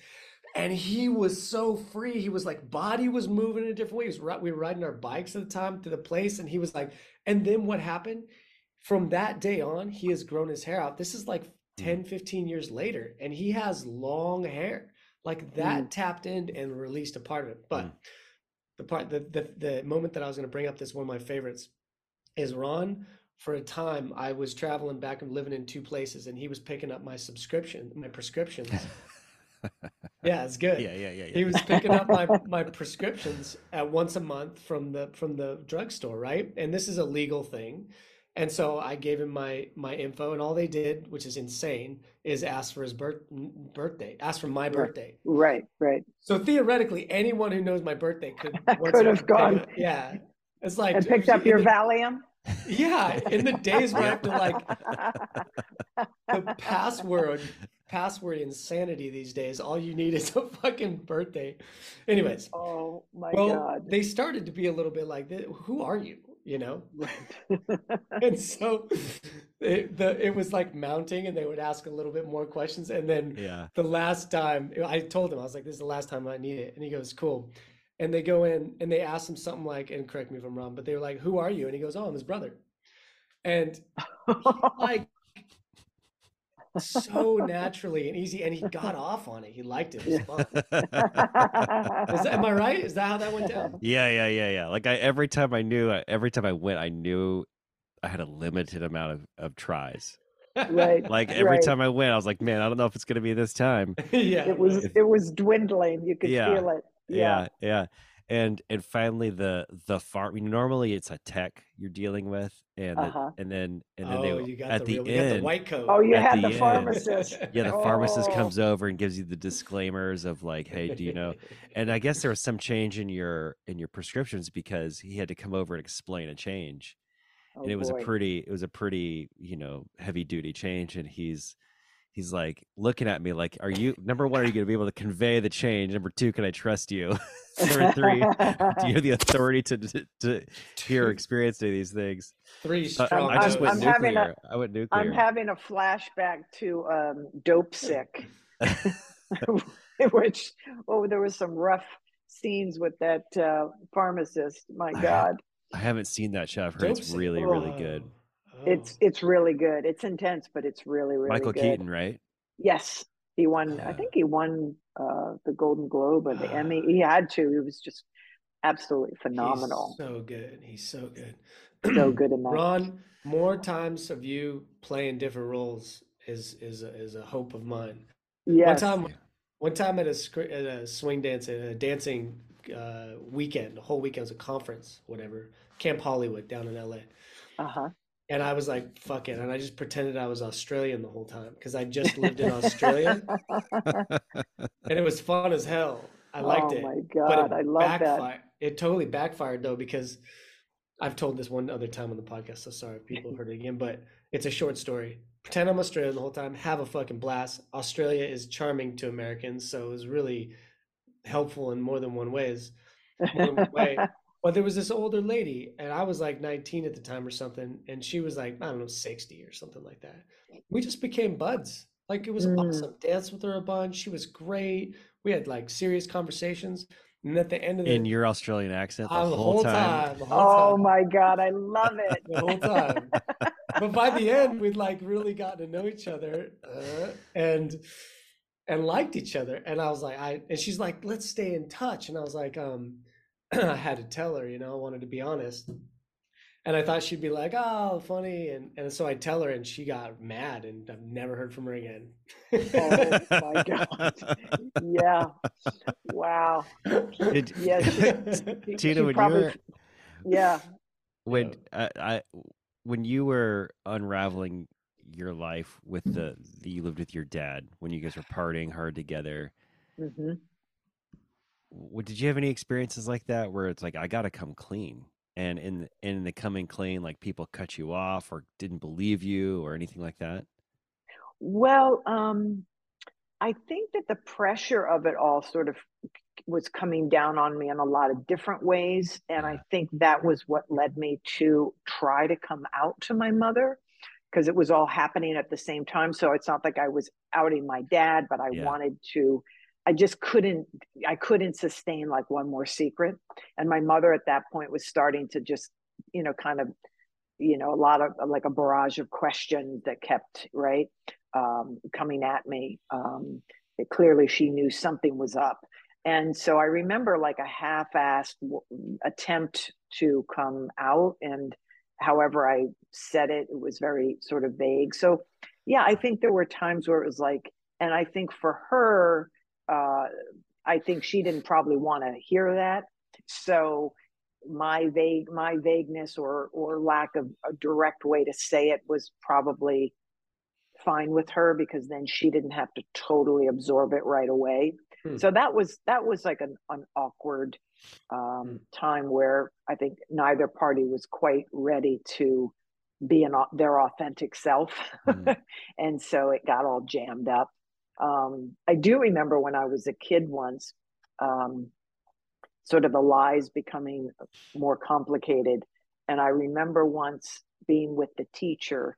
and he was so free. He was like, body was moving in a different way. He was, we were riding our bikes at the time to the place, and he was like, and then what happened? From that day on, he has grown his hair out. This is like 10, 15 years later, and he has long hair. Like that mm. tapped in and released a part of it. But mm. the part, the, the the moment that I was going to bring up this one of my favorites is Ron. For a time, I was traveling back and living in two places, and he was picking up my subscription, my prescriptions. [laughs] yeah, it's good. Yeah, yeah, yeah, yeah. He was picking up my [laughs] my prescriptions at once a month from the from the drugstore, right? And this is a legal thing. And so I gave him my my info, and all they did, which is insane, is ask for his birth birthday, ask for my birthday. Right, right. So theoretically, anyone who knows my birthday could [laughs] could have gone. yeah, it's like and picked up your the, Valium. Yeah, in the days where I have to like [laughs] the password password insanity these days. All you need is a fucking birthday. Anyways. Oh my well, god. They started to be a little bit like, who are you? You know? [laughs] and so it, the, it was like mounting and they would ask a little bit more questions. And then yeah. the last time I told him, I was like, this is the last time I need it. And he goes, cool. And they go in and they ask him something like, and correct me if I'm wrong, but they were like, who are you? And he goes, oh, I'm his brother. And like so naturally and easy, and he got off on it. He liked it. it was fun. that, am I right? Is that how that went down? Yeah, yeah, yeah, yeah. Like I every time I knew, every time I went, I knew I had a limited amount of, of tries. Right. Like every right. time I went, I was like, man, I don't know if it's gonna be this time. [laughs] yeah. It was it was dwindling. You could yeah. feel it. Yeah. yeah, yeah and and finally the the farm I mean, normally it's a tech you're dealing with and uh-huh. the, and then and then oh, they you got at the, the real, end the white coat oh you had the, the pharmacist [laughs] yeah the oh. pharmacist comes over and gives you the disclaimers of like hey do you know and i guess there was some change in your in your prescriptions because he had to come over and explain a change oh, and it was boy. a pretty it was a pretty you know heavy duty change and he's he's like looking at me like are you number one are you going to be able to convey the change? Number two can i trust you? [laughs] Number three do you have the authority to to, to hear or experience any of these things? Three strong uh, i just I'm, went I'm nuclear. a, i went nuclear. i'm having a flashback to um, Dopesick [laughs] which oh there was some rough scenes with that uh, pharmacist. My god. I haven't seen that show. I've heard it's really, really good. Oh. It's it's really good. It's intense, but it's really really Michael good. Keaton, right? Yes, he won. I think he won uh, the Golden Globe or the Emmy. [sighs] He had to. He was just absolutely phenomenal. He's so good. He's so good. so [clears throat] good in that. Ron, more times of you playing different roles is is a, is a hope of mine. Yes. One time, one time at a at a swing dance, at a dancing uh, weekend, the whole weekend was a conference, whatever, Camp Hollywood down in LA. Uh huh. And I was like, fuck it. And I just pretended I was Australian the whole time because I just lived in Australia. [laughs] and it was fun as hell. I liked oh it. Oh my God. I love backfired. that. It totally backfired though, because I've told this one other time on the podcast. So sorry if people heard it again, but it's a short story. Pretend I'm Australian the whole time, have a fucking blast. Australia is charming to Americans. So it was really helpful in more than one ways. More than one way. [laughs] But there was this older lady, and I was like 19 at the time or something, and she was like, I don't know, 60 or something like that. We just became buds. Like it was mm. awesome. Danced with her a bunch. She was great. We had like serious conversations. And at the end of the in your Australian accent the, uh, whole, the whole, time. time the whole oh time. my god, I love it. the whole time. but by the end, we'd like really gotten to know each other, uh, and and liked each other. And I was like, I and she's like, let's stay in touch. And I was like, um, [clears throat] I had to tell her, you know, I wanted to be honest. And I thought she'd be like, oh, funny. And, and so I tell her, and she got mad, and I've never heard from her again. oh [laughs] my God. Yeah. Wow. Did, yeah. [laughs] She, Tina, when probably, you were. Yeah. When, uh, I, when you were unraveling your life with the, the you lived with your dad when you guys were partying hard together. Mm-hmm what, did you have any experiences like that where it's like I got to come clean, and in in the coming clean, like people cut you off or didn't believe you or anything like that? Well, um, I think that the pressure of it all sort of was coming down on me in a lot of different ways. And I think that was what led me to try to come out to my mother because it was all happening at the same time. So it's not like I was outing my dad, but I Yeah. wanted to. I just couldn't. I couldn't sustain like one more secret. And my mother at that point was starting to just, you know, kind of, you know, a lot of like a barrage of questions that kept right um, coming at me. Um, it, clearly, she knew something was up. And so I remember like a half-assed w- attempt to come out, and however I said it, it was very sort of vague. So, yeah, I think there were times where it was like, and I think for her, uh, I think she didn't probably want to hear that. So my vague, my vagueness or or lack of a direct way to say it was probably fine with her because then she didn't have to totally absorb it right away. Hmm. So that was that was like an, an awkward um, Hmm. time where I think neither party was quite ready to be an, their authentic self, Mm. [laughs] and so it got all jammed up. Um, I do remember when I was a kid once, um, sort of the lies becoming more complicated, and I remember once being with the teacher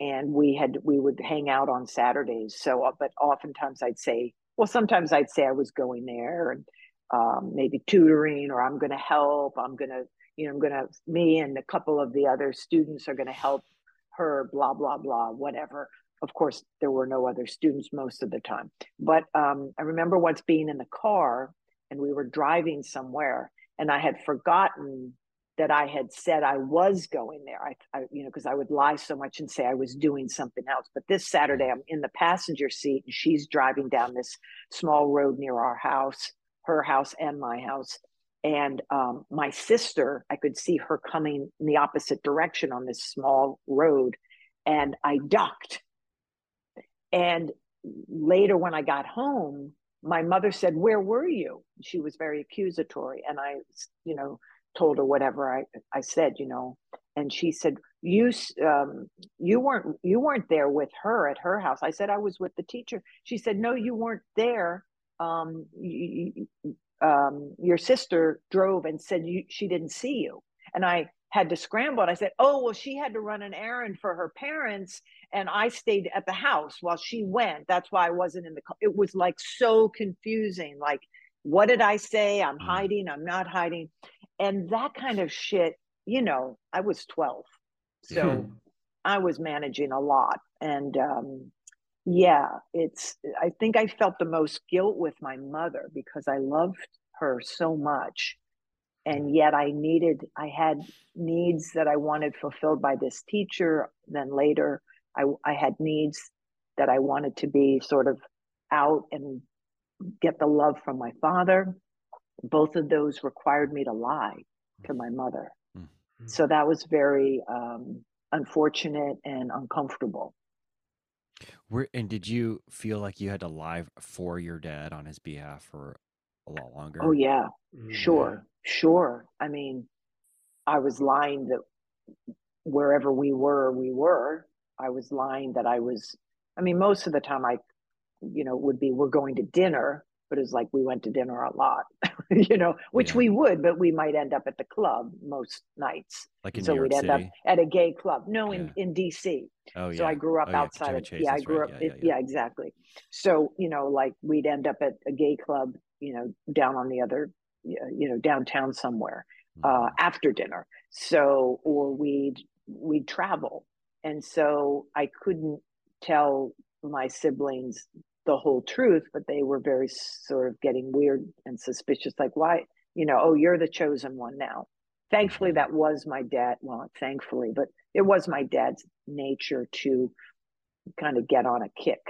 and we had we would hang out on Saturdays. So, uh, but oftentimes I'd say, well, sometimes I'd say I was going there and um, maybe tutoring, or I'm going to help. I'm going to, you know, I'm going to me and a couple of the other students are going to help her. Blah blah blah, whatever. Of course, there were no other students most of the time. But um, I remember once being in the car and we were driving somewhere, and I had forgotten that I had said I was going there. I, I you know, because I would lie so much and say I was doing something else. But this Saturday, I'm in the passenger seat and she's driving down this small road near our house, her house and my house. And um, my sister, I could see her coming in the opposite direction on this small road. And I ducked. And later, when I got home, my mother said, Where were you? She was very accusatory. And I, you know, told her whatever I, I said, you know, and she said, you, um, you weren't, you weren't there with her at her house. I said, I was with the teacher. She said, no, you weren't there. Um, you, um, your sister drove and said you, she didn't see you. And I had to scramble. And I said, oh, well, she had to run an errand for her parents. And I stayed at the house while she went. That's why I wasn't in the, car. it was like so confusing. Like, what did I say? I'm Mm. hiding. I'm not hiding and that kind of shit you know i was 12 so [laughs] i was managing a lot and um yeah it's i think i felt the most guilt with my mother because i loved her so much and yet i needed i had needs that i wanted fulfilled by this teacher then later i i had needs that i wanted to be sort of out and get the love from my father both of those required me to lie to my mother. Mm. So that was very um, unfortunate and uncomfortable. Where and did you feel like you had to lie for your dad on his behalf for a lot longer? Oh, yeah, Mm. sure, sure. I mean, I was lying that wherever we were, we were. I was lying that I was, I mean, most of the time I, you know, would be, we're going to dinner, but it's like we went to dinner a lot, [laughs] you know, which Yeah. we would, but we might end up at the club most nights. Like in so New York we'd end up at a gay club. No, in, Yeah. in DC. oh yeah. So I grew up Oh, yeah, outside of Chase, yeah, I grew right. up Yeah, yeah, yeah, yeah. exactly. So, you know, like we'd end up at a gay club, you know, down on the other you know, downtown somewhere uh Mhm. after dinner. So or we'd we'd travel. And so I couldn't tell my siblings the whole truth, but they were very sort of getting weird and suspicious like why, you know, oh, you're the chosen one now. Thankfully Mhm. that was my dad, well, thankfully, but it was my dad's nature to kind of get on a kick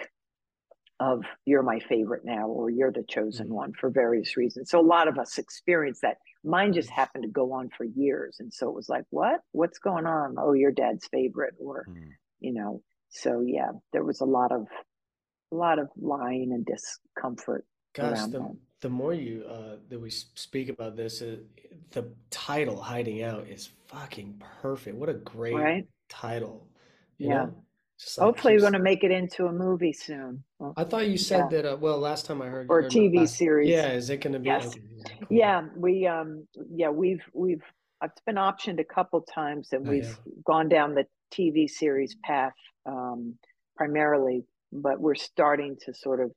of you're my favorite now or you're the chosen Mhm. one for various reasons. So a lot of us experience that. Mine just happened to go on for years. And so it was like, what? What's going on? Oh, you're dad's favorite or, Mm. you know. So yeah, there was a lot of a lot of lying and discomfort Gosh, the that. the more you uh, that we speak about this, uh, the title "Hiding Out" is fucking perfect. What a great Right? title, you Yeah. know? Like Hopefully, we're going to make it into a movie soon. I thought you said yeah. that. Uh, well, last time I heard, or heard TV last, series. Yeah, is it going to be? Yes. Okay. Cool. Yeah, we um, yeah, we've we've it's been optioned a couple times, and oh, we've yeah. gone down the TV series path um, primarily, but we're starting to sort of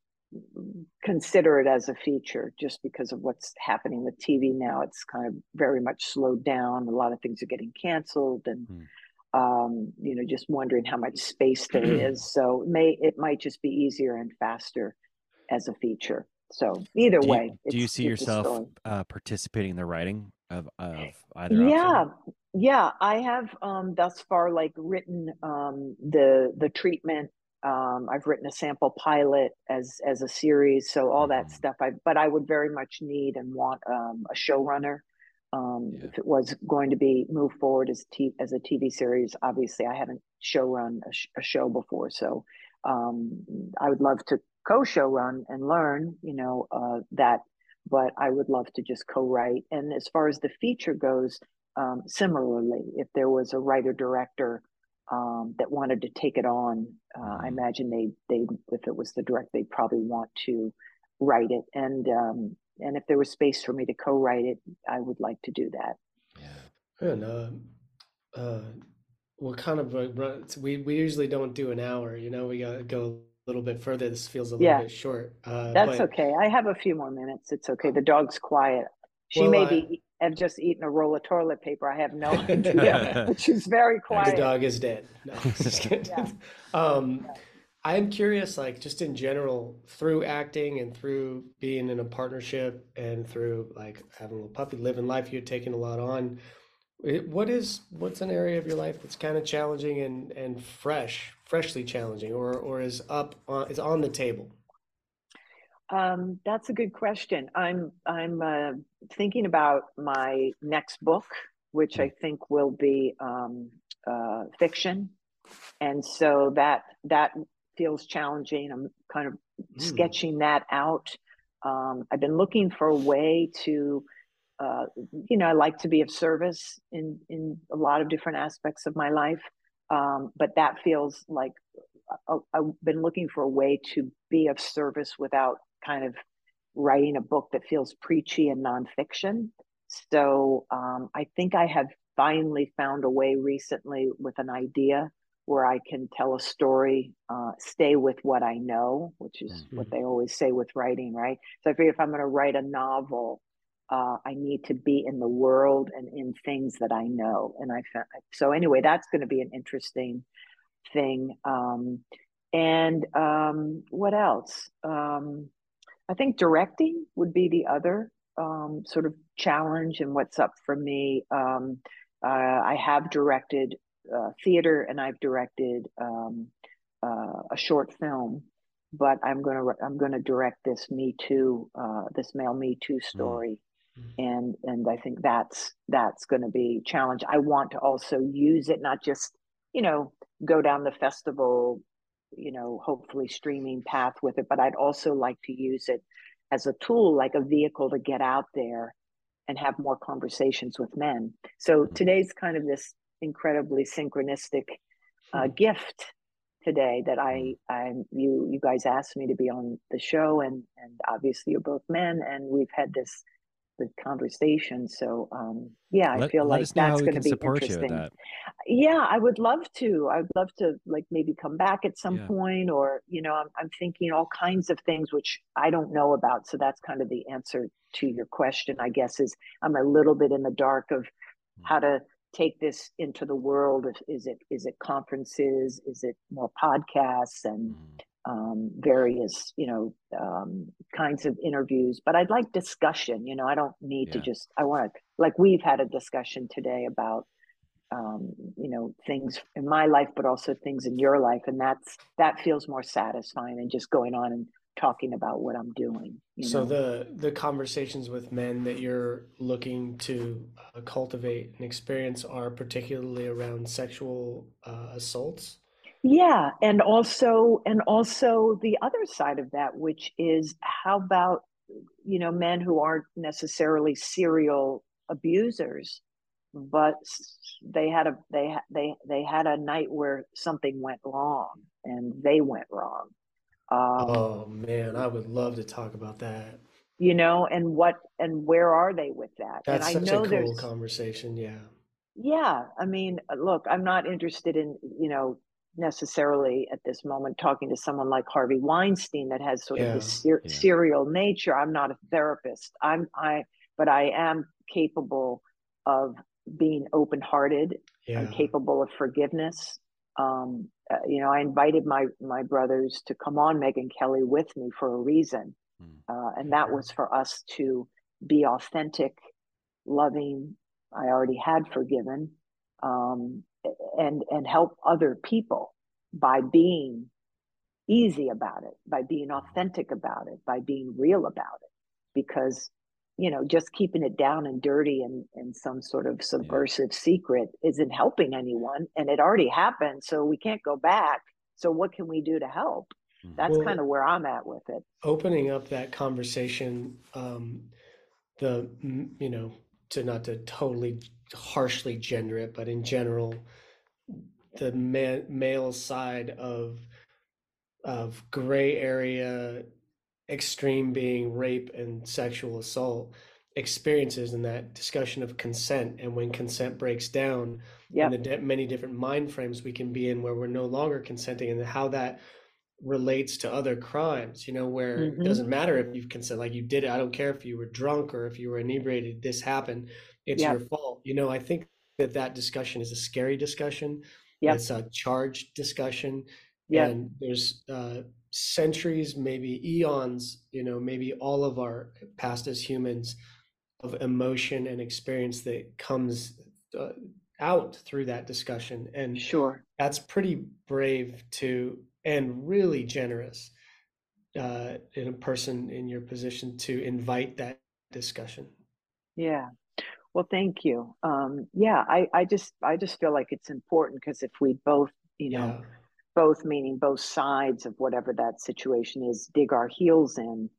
consider it as a feature just because of what's happening with TV now. It's kind of very much slowed down. A lot of things are getting canceled, and mm. Um, you know, just wondering how much space there is. So it may it might just be easier and faster as a feature. So either do way, you, do you see yourself uh, participating in the writing of, of either? Yeah, option? yeah. I have um, thus far like written um, the the treatment um, I've written a sample pilot as as a series, so all that mm-hmm. stuff. I but I would very much need and want um, a showrunner. Um, yeah. If it was going to be moved forward as t- as a TV series, obviously I haven't showrun a, sh- a show before, so um, I would love to co-show run and learn, you know, uh, that. But I would love to just co-write. And as far as the feature goes, um, similarly, if there was a writer director um, that wanted to take it on. Uh, I mm-hmm. imagine they they if it was the direct, they'd probably want to write it, and um, and if there was space for me to co-write it, I would like to do that. Yeah. And uh, uh, what kind of uh, we we usually don't do an hour. You know, we got to go a little bit further. This feels a little yeah. bit short. Uh, That's but... okay. I have a few more minutes. It's okay. The dog's quiet. She well, may I... be have just eaten a roll of toilet paper. I have no [laughs] idea. She's very quiet. The dog is dead. No, just [laughs] kidding. yeah. [laughs] Um, yeah. I'm curious, like just in general, through acting and through being in a partnership and through like having a little puppy, living life, you're taking a lot on. What is what's an area of your life that's kind of challenging and and fresh, freshly challenging, or or is up on, is on the table? Um, that's a good question. I'm I'm uh, thinking about my next book, which I think will be um, uh, fiction, and so that that feels challenging. I'm kind of mm. sketching that out. Um, I've been looking for a way to, uh, you know, I like to be of service in in a lot of different aspects of my life, um, but that feels like uh, I've been looking for a way to be of service without kind of writing a book that feels preachy and nonfiction. So um, I think I have finally found a way recently with an idea where I can tell a story, uh, stay with what I know, which is mm-hmm. what they always say with writing, right? So I figure if I'm going to write a novel, uh, I need to be in the world and in things that I know. And I found so anyway, that's going to be an interesting thing. Um, and um, what else? Um, I think directing would be the other um, sort of challenge and what's up for me. Um, uh, I have directed uh, theater and I've directed um, uh, a short film, but I'm gonna I'm gonna direct this Me Too uh, this male Me Too mm. story, mm-hmm. and and I think that's that's going to be challenge. I want to also use it, not just you know go down the festival you know, hopefully streaming path with it, but I'd also like to use it as a tool, like a vehicle to get out there and have more conversations with men. So mm-hmm. today's kind of this incredibly synchronistic uh, mm-hmm. gift today that I mm-hmm. I you you guys asked me to be on the show and and obviously you're both men and we've had this the conversation. So um, yeah, let, I feel like that's going to be interesting. Yeah, I would love to. I'd love to like maybe come back at some yeah. point, or you know, I'm I'm thinking all kinds of things which I don't know about. So that's kind of the answer to your question, I guess. Is I'm a little bit in the dark of hmm. how to take this into the world. Is it is it conferences? Is it more podcasts and mm um, various, you know, um, kinds of interviews. But I'd like discussion. You know, I don't need yeah. to just. I want to like we've had a discussion today about, um, you know, things in my life, but also things in your life, and that's that feels more satisfying than just going on and talking about what I'm doing. so know? the the conversations with men that you're looking to uh, cultivate and experience are particularly around sexual uh, assaults yeah and also and also the other side of that which is how about you know men who aren't necessarily serial abusers but they had a they they they had a night where something went wrong and they went wrong um, oh man i would love to talk about that you know and what and where are they with that that's and such I know a cool there's, conversation yeah yeah i mean look i'm not interested in you know necessarily at this moment talking to someone like harvey weinstein that has sort yeah. of this ser- yeah. serial nature i'm not a therapist i'm i but i am capable of being open hearted yeah. and capable of forgiveness. Um, uh, you know, I invited my my brothers to come on Megyn Kelly with me for a reason, mm. uh, and that was for us to be authentic, loving. I already had forgiven, um, and and help other people by being easy about it, by being mm-hmm. authentic about it, by being real about it, because you know just keeping it down and dirty and and some sort of subversive yeah. secret isn't helping anyone and it already happened so we can't go back so what can we do to help mm-hmm. that's well, kind of where i'm at with it opening up that conversation um the you know to not to totally harshly gender it but in general the man, male side of of gray area extreme being rape and sexual assault experiences in that discussion of consent and when consent breaks down yep. and the de- many different mind frames we can be in where we're no longer consenting and how that relates to other crimes you know where mm-hmm. it doesn't matter if you've consent like you did it i don't care if you were drunk or if you were inebriated this happened it's yep. your fault you know i think that that discussion is a scary discussion yep. it's a charged discussion yeah and there's uh, centuries, maybe eons, you know, maybe all of our past as humans of emotion and experience that comes uh, out through that discussion. And sure, that's pretty brave to and really generous uh, in a person in your position to invite that discussion. Yeah. Well, thank you. Um, yeah, I, I just I just feel like it's important because if we both, you know, yeah both meaning both sides of whatever that situation is dig our heels in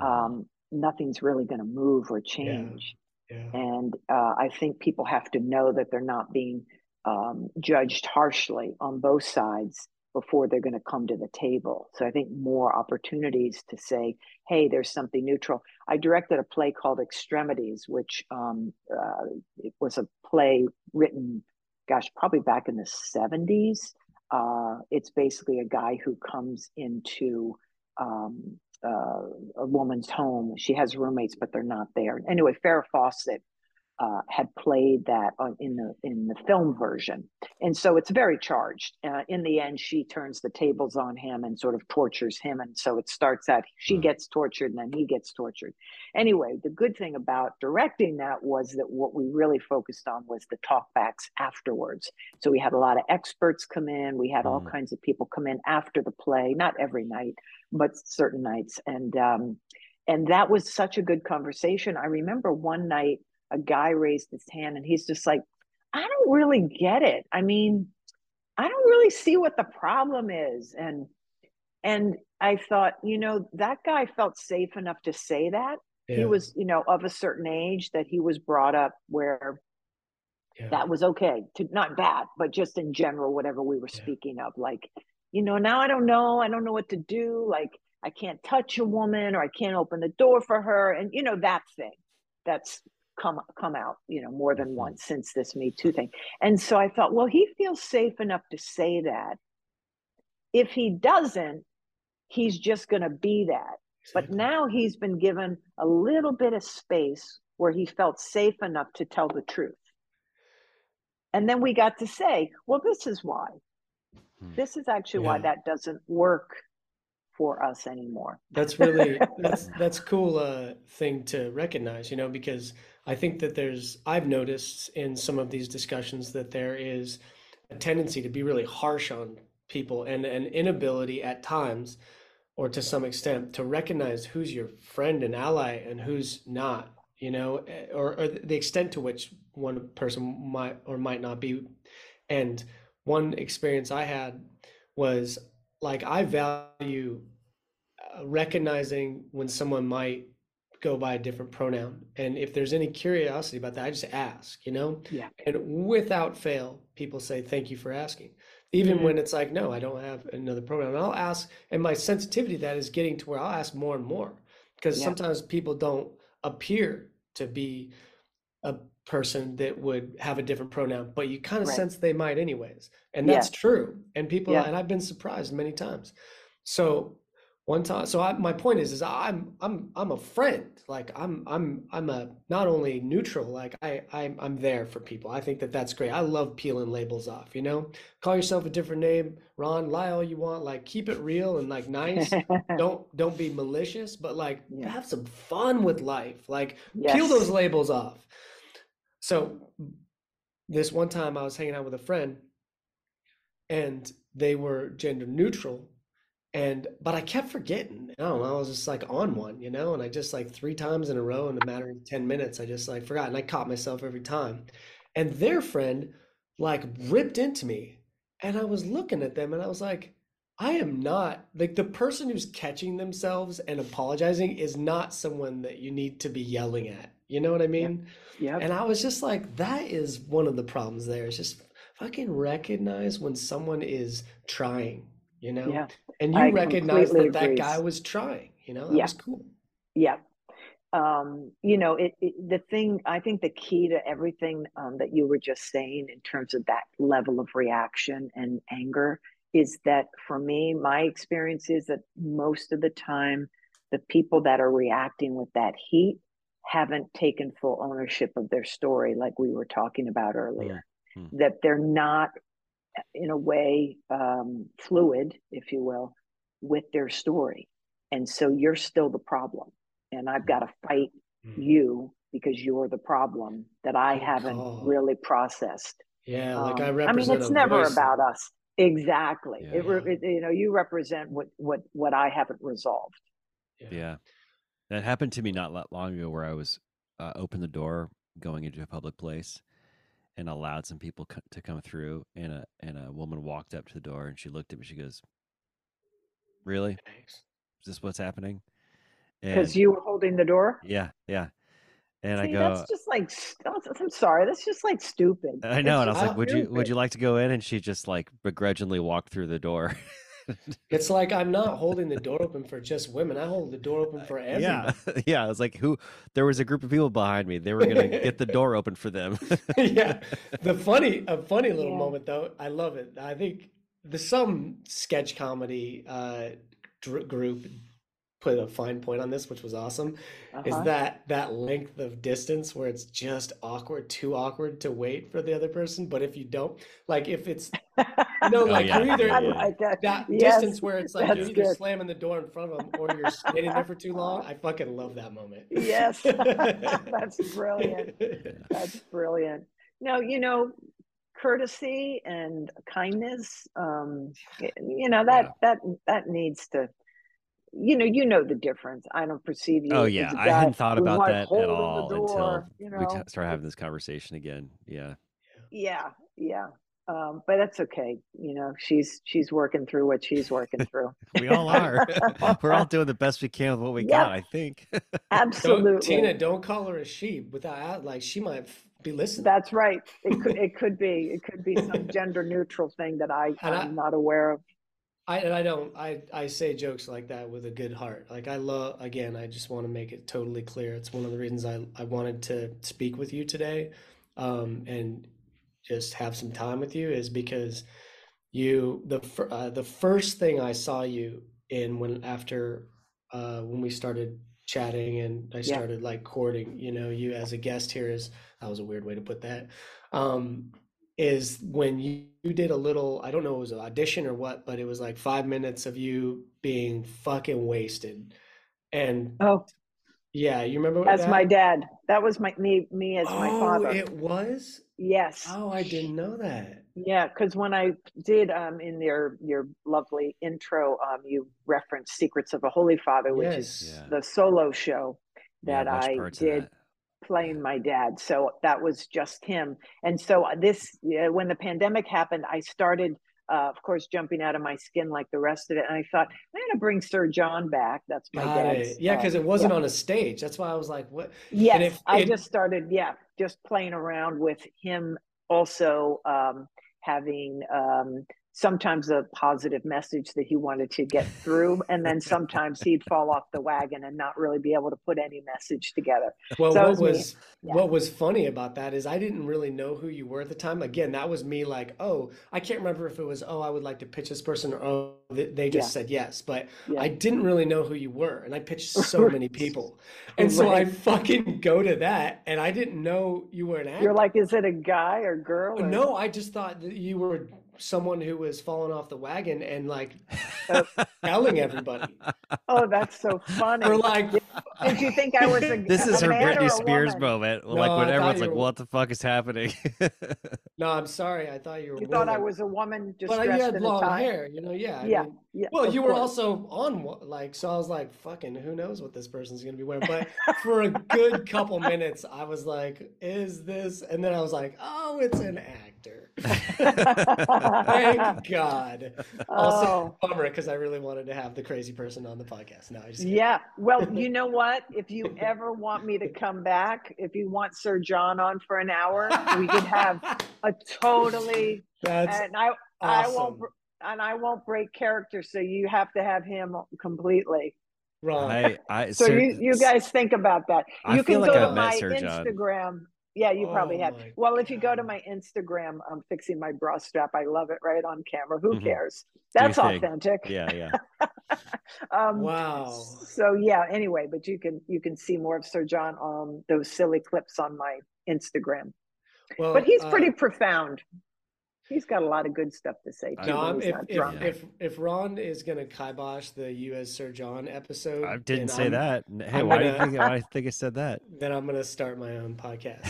mm-hmm. um, nothing's really going to move or change yeah. Yeah. and uh, i think people have to know that they're not being um, judged harshly on both sides before they're going to come to the table so i think more opportunities to say hey there's something neutral i directed a play called extremities which um, uh, it was a play written gosh probably back in the 70s uh, it's basically a guy who comes into um, uh, a woman's home. She has roommates, but they're not there. Anyway, Farrah Fawcett uh, had played that on, in the in the film version, and so it's very charged. Uh, in the end, she turns the tables on him and sort of tortures him, and so it starts out she mm. gets tortured and then he gets tortured. Anyway, the good thing about directing that was that what we really focused on was the talkbacks afterwards. So we had a lot of experts come in, we had mm. all kinds of people come in after the play, not every night, but certain nights, and um, and that was such a good conversation. I remember one night a guy raised his hand and he's just like, I don't really get it. I mean, I don't really see what the problem is. And and I thought, you know, that guy felt safe enough to say that. Yeah. He was, you know, of a certain age that he was brought up where yeah. that was okay to not bad, but just in general, whatever we were yeah. speaking of. Like, you know, now I don't know. I don't know what to do. Like, I can't touch a woman or I can't open the door for her. And, you know, that thing that's come come out you know more than mm-hmm. once since this me too thing and so i thought well he feels safe enough to say that if he doesn't he's just going to be that but now he's been given a little bit of space where he felt safe enough to tell the truth and then we got to say well this is why hmm. this is actually yeah. why that doesn't work for us anymore that's really [laughs] that's that's cool uh thing to recognize you know because I think that there's, I've noticed in some of these discussions that there is a tendency to be really harsh on people and an inability at times, or to some extent, to recognize who's your friend and ally and who's not, you know, eh, or, or the extent to which one person might or might not be. And one experience I had was like, I value uh, recognizing when someone might go by a different pronoun. And if there's any curiosity about that, I just ask, you know? Yeah. And without fail, people say, thank you for asking. Even Mhm. when it's like, no, I don't have another pronoun. And I'll ask, and my sensitivity to that is getting to where I'll ask more and more because Yeah. sometimes people don't appear to be a person that would have a different pronoun, but you kind of Right. sense they might anyways. And that's Yeah. true. And people, Yeah. and I've been surprised many times. So one time, so I, my point is, is I'm, I'm, I'm a friend. Like I'm, I'm, I'm a, not only neutral, like I, I'm, I'm there for people. I think that that's great. I love peeling labels off, you know, call yourself a different name, Ron, lie all you want, like keep it real and like nice. [laughs] don't, don't be malicious, but like Yeah. have some fun with life. Like peel those labels off. So this one time I was hanging out with a friend and they were gender neutral and but I kept forgetting. I don't know, I was just like on one, you know, and I just like three times in a row in a matter of 10 minutes, I just like forgot and I caught myself every time. And their friend like ripped into me and I was looking at them and I was like, I am not like the person who's catching themselves and apologizing is not someone that you need to be yelling at. You know what I mean? Yep. And I was just like, that is one of the problems there. Is just fucking recognize when someone is trying, you know? Yeah. And you I recognize that that guy was trying, you know? That Yeah. was cool. Yeah. Um, you know, it, it the thing I think the key to everything um, that you were just saying in terms of that level of reaction and anger is that for me, my experience is that most of the time, the people that are reacting with that heat haven't taken full ownership of their story, like we were talking about earlier. Mm. That they're not, in a way, um, fluid, if you will, with their story. And so you're still the problem. And I've got to fight Mm. you because you're the problem that I Good haven't call. really processed. Yeah, like Um, I I mean, it's never voice. about us. Exactly. Yeah. It, Yeah. it- you know, you represent what what what I haven't resolved. Yeah. That happened to me not that long ago where I was uh, opened the door going into a public place and allowed some people co- to come through and a and a woman walked up to the door and she looked at me she goes really Thanks. is this what's happening Because you were holding the door. yeah yeah and See, i go that's just like I'm sorry, that's just like stupid. i know and i was It's like would you would you like to go in and she just like begrudgingly walked through the door [laughs] It's like I'm not holding the door open for just women. I hold the door open for everyone. yeah [laughs] yeah i was like who there was a group of people behind me they were gonna get the door open for them [laughs] yeah. The funny, a funny little Yeah. moment though. I love it. I think the some sketch comedy uh, dr- group put a fine point on this, which was awesome. Is Uh-huh. that that length of distance where it's just awkward, too awkward to wait for the other person. But if you don't, like, if it's no, know, [laughs] Oh, like yeah, you're either yeah. like that. that Yes, distance where it's like you're either good. slamming the door in front of them or you're standing there for too long. I fucking love that moment. Yes, [laughs] that's brilliant. That's brilliant. No, you know, courtesy and kindness. Um, you know that that that needs to. You know, you know the difference. I don't perceive you. Oh yeah, I hadn't thought about that at holding the all until door, you we t- know? started having this conversation again. Yeah, Yeah, yeah. Um, but that's okay. You know, she's she's working through what she's working [laughs] through. we all are. [laughs] We're all [laughs] doing the best we can with what we Yeah. got. I think. Absolutely. Don't, Tina, don't call her a sheep without like she might f- be listening. That's right. It could it could be it could be some gender neutral thing that I And I- I'm not aware of. I and I don't I I say jokes like that with a good heart. Like I love again, I just want to make it totally clear. It's one of the reasons I I wanted to speak with you today, um, and just have some time with you is because you the uh, the first thing I saw you in when after uh, when we started chatting and I Yeah. started like courting, you know, you as a guest here is that was a weird way to put that. Um, is when you, you did a little, I don't know it was an audition or what, but it was like five minutes of you being fucking wasted. And Oh, yeah, you remember as that? my dad. That was my me me as my Oh, father. it was? Yes. Oh, I didn't know that. Yeah, because when I did um in your your lovely intro, um you referenced Secrets of a Holy Father, which is Yeah. the solo show that watched I did that. Playing my dad. So that was just him. And so uh, this, when the pandemic happened, I started uh, of course, jumping out of my skin like the rest of it. And I thought, I'm going to bring Sir John back. That's my it. Yeah, uh, because it wasn't yeah. on a stage. That's why I was like, what? Yes, if I it- just started, yeah, just playing around with him also um, having um, sometimes a positive message that he wanted to get through. And then sometimes he'd fall off the wagon and not really be able to put any message together. Well, So what was was Yeah. what was funny about that is I didn't really know who you were at the time. Again, that was me like, oh, I can't remember if it was, oh, I would like to pitch this person or oh, they just Yeah. said yes. But Yeah. I didn't really know who you were, and I pitched [laughs] so many people, and so I fucking go to that, and I didn't know you were an actor. You're like, is it a guy or girl? or- no, I just thought that you were someone who was falling off the wagon and like [laughs] telling everybody, [laughs] Oh, that's so funny. We're like, Did you think I was a [laughs] This is a her Britney Spears woman? moment. No, like when everyone's like, were- "What the fuck is happening?" [laughs] no, I'm sorry, I thought you were. You thought I was a woman just but uh, you dressed had in a long hair, you know. Yeah, I Yeah, mean, yeah. Well, of you were also on like, so I was like, fucking, who knows what this person's gonna be wearing? But for a good couple minutes, I was like, is this? And then I was like, oh, it's an actor. Thank God. Oh. Also, Oh. bummer because I really wanted to have the crazy person on the podcast. No, I just. Yeah. Well, [laughs] you know what? If you ever want me to come back, if you want Sir John on for an hour, we could have a totally That's and I I won't and I won't break character, so you have to have him completely. Right. I, I, So Sir- you you guys think about that. I You feel can like go I've to my Sir John. Instagram. Yeah, you probably Oh have. Well, if you go to my Instagram, I'm fixing my bra strap. I love it right on camera. Who Mhm. cares? That's authentic. yeah, yeah. [laughs] Um, Wow. So yeah. Anyway, but you can you can see more of Sir John on those silly clips on my Instagram. Well, But he's uh, pretty profound. He's got a lot of good stuff to say too. No, when I'm, he's if, if, drunk. if if Ron is gonna kibosh the you as Sir John episode, I didn't say I'm- that. Hey, I'm why do you gonna- think? Why do you [laughs] think I said that? Then I'm gonna start my own podcast.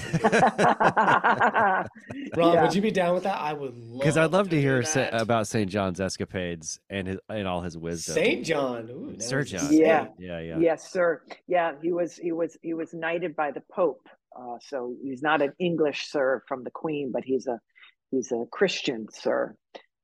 Ron, [laughs] Ron, would you be down with that? I would love Because I'd love to do hear sa- that. about St. John's escapades and his, and all his wisdom. Saint John. Ooh, Sir John. Yeah. saint. Yeah, yeah. Yes, sir. Yeah, he was he was he was knighted by the Pope. Uh, so he's not an English sir from the Queen, but he's a he's a Christian sir.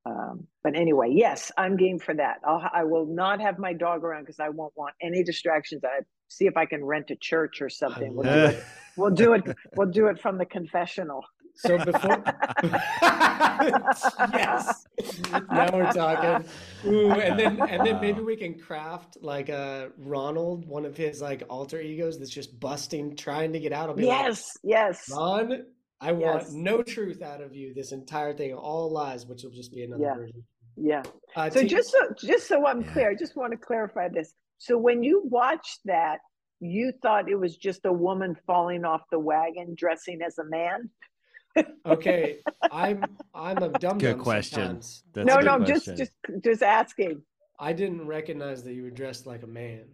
Um, but anyway, yes, I'm game for that. I'll I will not have my dog around because I won't want any distractions. I see if I can rent a church or something. We'll do it. it. [laughs] We'll do it. We'll do it from the confessional. So before, [laughs] yes, now we're talking. Ooh, and then and then maybe we can craft like a Ronald, one of his like alter egos that's just busting, trying to get out. I'll be like, Yes, yes. Ron, I want Yes. no truth out of you. This entire thing, all lies, which will just be another Yeah. version. Yeah. Uh, So T- just so just so I'm Yeah. clear, I just want to clarify this. So when you watched that, you thought it was just a woman falling off the wagon dressing as a man? okay, [laughs] I'm I'm a dumb Good question. Sometimes. That's no, a good no, question. just just just asking. I didn't recognize that you were dressed like a man.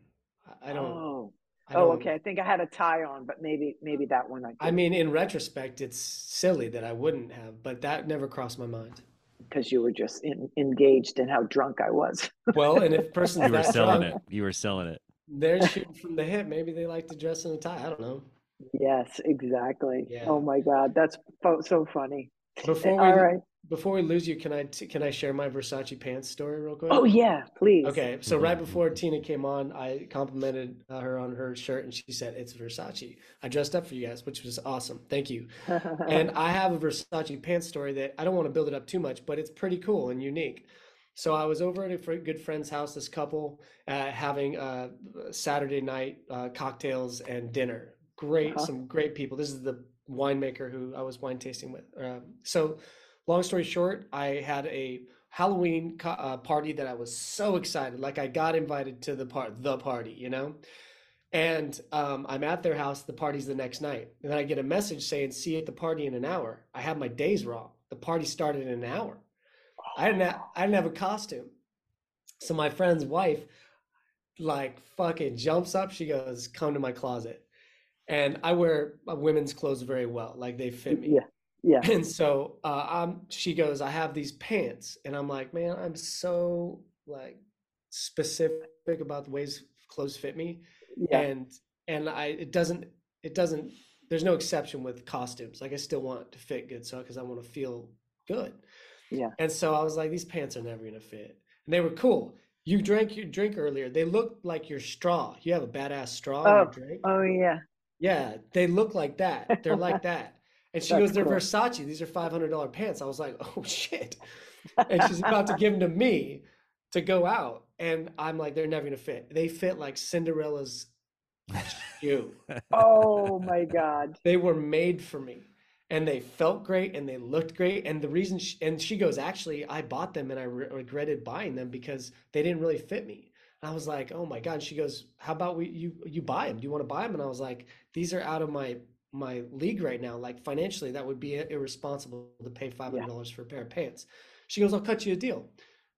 I- I don't. Oh, I oh, okay. I think I had a tie on, but maybe maybe that one I I mean, in retrospect, it's silly that I wouldn't have, but that never crossed my mind. because you were just in, engaged in how drunk I was. [laughs] Well, and if a person's you were [laughs] selling drunk, it. You were selling it. they're shooting from the hip. Maybe they like to dress in a tie. I don't know. yes, exactly. Yeah. Oh my God, that's so funny. Before eh, we All right. Before we lose you, can I can I share my Versace pants story real quick? Oh yeah, please. Okay, so right before Tina came on, I complimented uh, her on her shirt, and she said it's Versace. I dressed up for you guys, which was awesome. Thank you. [laughs] And I have a Versace pants story that I don't want to build it up too much, but it's pretty cool and unique. So I was over at a good friend's house, this couple uh, having uh, Saturday night uh, cocktails and dinner. Great, Uh-huh. some great people. This is the winemaker who I was wine tasting with. Uh, so, long story short, I had a Halloween uh, party that I was so excited, like I got invited to the part, the party, you know. And um, I'm at their house. The party's the next night, and then I get a message saying, "See you at the party in an hour." I have my days wrong. The party started in an hour. I didn't. Have, I didn't have a costume, so my friend's wife, like, fucking jumps up. She goes, "Come to my closet," and I wear uh, women's clothes very well. Like they fit me. Yeah, yeah. And so uh, I'm, she goes, I have these pants. And I'm like, man, I'm so like specific about the ways clothes fit me. Yeah. And, and I, it doesn't, it doesn't, there's no exception with costumes. Like I still want it to fit good. So, cause I want to feel good. Yeah. And so I was like, these pants are never gonna fit. And they were cool. You drank your drink earlier. They look like your straw. You have a badass straw in Oh, your drink. Oh yeah. Yeah, they look like that. They're like [laughs] that. And she That's goes, they're cool. Versace. These are five hundred dollar pants. I was like, oh [laughs] shit. And she's about to give them to me to go out, and I'm like, they're never gonna fit. They fit like Cinderella's [laughs] shoe. Oh my God. They were made for me, and they felt great, and they looked great. And the reason, she, and she goes, actually, I bought them, and I re- regretted buying them because they didn't really fit me. And I was like, oh my god. And she goes, how about we you you buy them? Do you want to buy them? And I was like, these are out of my my league right now. Like financially, that would be irresponsible to pay five hundred dollars for a pair of pants. She goes, I'll cut you a deal.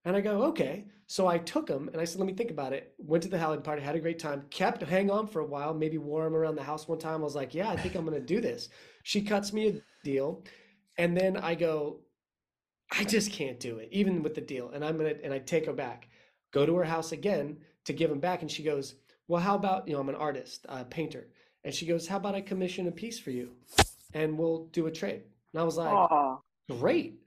And I go, okay. So I took them and I said, let me think about it. Went to the Halloween party, had a great time, kept hang on for a while, maybe wore them around the house one time. I was like, yeah, I think I'm going to do this. She cuts me a deal. And then I go, I just can't do it, even with the deal. And I'm going to, and I take her back, go to her house again to give them back. And she goes, well, how about, you know, I'm an artist, a painter. And she goes, how about I commission a piece for you and we'll do a trade? And I was like, Oh, great.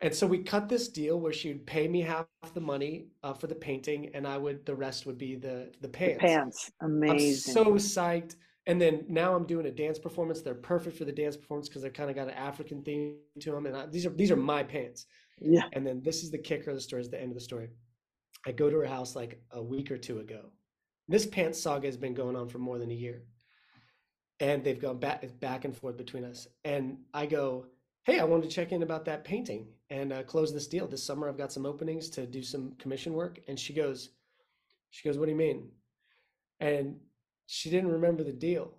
And so we cut this deal where she would pay me half the money uh, for the painting, and I would the rest would be the the pants. pants. amazing! I'm so psyched. And then now I'm doing a dance performance. They're perfect for the dance performance because they're kind of got an African theme to them. And I, these are these are my pants. yeah. And then this is the kicker of the story. Is the end of the story. I go to her house like a week or two ago. This pants saga has been going on for more than a year, and they've gone back back and forth between us. And I go, "Hey, I wanted to check in about that painting and uh, close this deal. This summer, I've got some openings to do some commission work." And she goes, "She goes, what do you mean?" And she didn't remember the deal.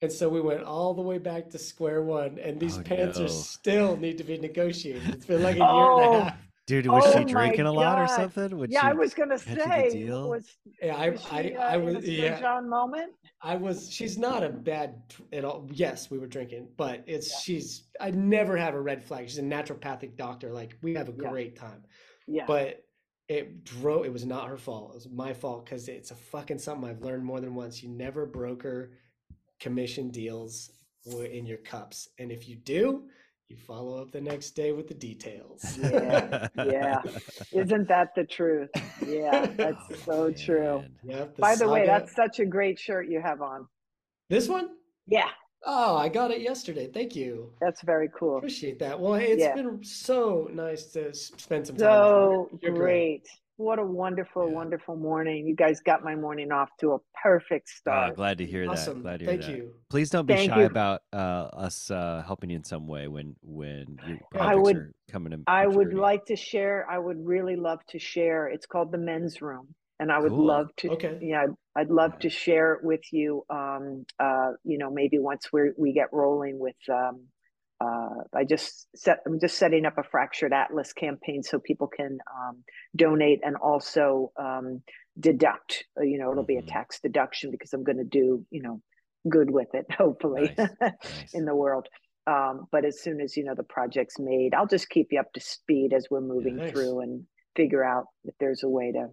And so we went all the way back to square one, and these Oh, pants no. are still need to be negotiated. It's been like a year Oh, and a half. Dude, was Oh she my drinking a lot or something? Would yeah, I was gonna had you the say, deal? was, Yeah, I, was she, uh, I in was, a yeah, John moment? I was. She's not a bad at all. Yes, we were drinking, but it's she's. I never have a red flag. She's a naturopathic doctor. Like we have a Yeah. great time, Yeah. but it drove. It was not her fault. It was my fault because it's a fucking something I've learned more than once. You never broker commission deals in your cups, and if you do, you follow up the next day with the details. [laughs] Yeah, yeah. Isn't that the truth? Yeah, that's Oh, [laughs] so true. man. Yep. By the way, that's such a great shirt you have on. this one. Yeah, Oh, I got it yesterday. Thank you. that's very cool. Appreciate that. Well, it's Yeah. been so nice to spend some time. So with you. You're great. What a wonderful, Yeah. wonderful morning. You guys got my morning off to a perfect Ah, start. glad to hear that. Awesome. Glad to hear Thank that. you. Please don't be Thank shy you. about uh, us uh, helping you in some way when when your I projects would- are coming to I would like to share, I would really love to share. It's called the men's room. And I would Cool. love to, Okay. yeah, I'd, I'd love to share it with you. Um, uh, you know, maybe once we we get rolling with, um, uh, I just set, I'm just setting up a fractured atlas campaign so people can um, donate and also um, deduct. Uh, You know, it'll be a Mhm. tax deduction because I'm going to do, you know, good with it, [laughs] hopefully, Nice, [laughs] nice. in the world. Um, but as soon as you know the project's made, I'll just keep you up to speed as we're moving Nice. through and figure out if there's a way to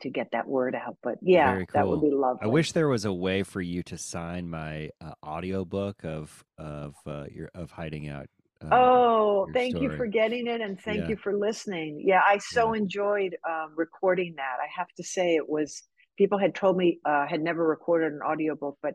to get that word out. But yeah, Very that would be lovely. I wish there was a way for you to sign my uh, audiobook of of uh, your of hiding out. um, Oh, thank you for getting it and thank Yeah. you for listening. Yeah, I so Yeah. enjoyed um, recording that. I have to say it was people had told me uh, had never recorded an audiobook, but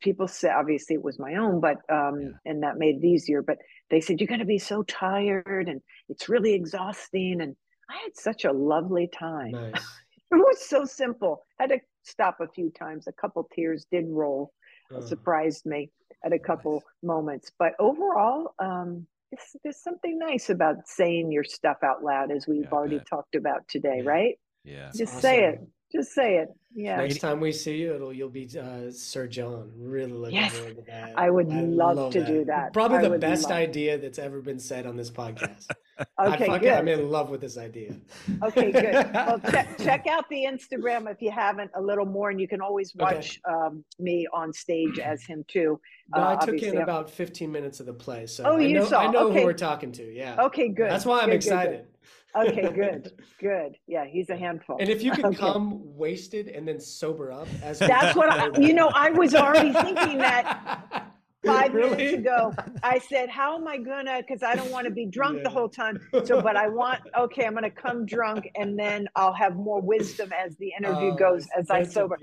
people said obviously it was my own, but um, Yeah. and that made it easier. But they said you're going to be so tired and it's really exhausting, and I had such a lovely time. Nice. It was so simple. had to stop a few times. A couple tears did roll. It Uh, surprised me at a couple moments. But overall, um, it's, there's something nice about saying your stuff out loud, as we've Yeah, already bet. talked about today, Yeah. right? Yeah. Just say it. Just say it. Yeah. Next time we see you, it'll you'll be uh, Sir John. Really looking Yes, forward to that. I would love to do that. Probably I the best idea that's ever been said on this podcast. [laughs] I Okay, fucking, I'm in love with this idea. Okay, good. Well, [laughs] check, check out the Instagram if you haven't a little more, and you can always Okay. watch um, me on stage as him too. I Uh, took in I'm- about 15 minutes of the play, so Oh, I you know, saw. I know Okay. who we're talking to. Yeah, Okay, good. that's why I'm Good, good, good. excited. Okay, good, [laughs] good. Yeah, he's a handful. And if you could Okay. come wasted and then sober up, as That's what I, [laughs] you know. I was already thinking that. [laughs] five Really? minutes ago. I said, "How am I gonna?" Because I don't want to be drunk the whole time. [laughs] So, but I want. Okay, I'm gonna come drunk, and then I'll have more wisdom as the interview Oh, goes as I sober.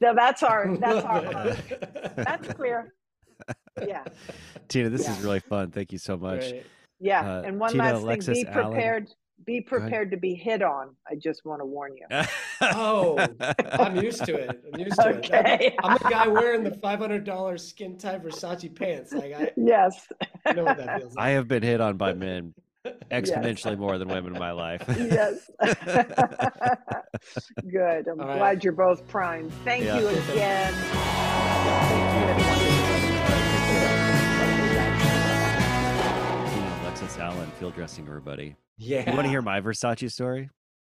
So that's our. That's our. Love hope. it. That's clear. Yeah, Tina, this Yeah. is really fun. Thank you so much. Right. yeah. Uh, and one Tina, last Alexis, thing: be Allen. Prepared. Be prepared to be hit on. I just want to warn you. Oh, [laughs] I'm used to it. I'm used to it. I'm- Okay. I'm the guy wearing the $500 skin tight Versace pants. Like I, yes. I know what that feels like. I have been hit on by men [laughs] exponentially more than women in my life. yes. [laughs] Good. I'm All right. glad you're both primed. Thank Yeah. you again. Tina, Alexis Allen, field dressing everybody. Yeah. You want to hear my Versace story?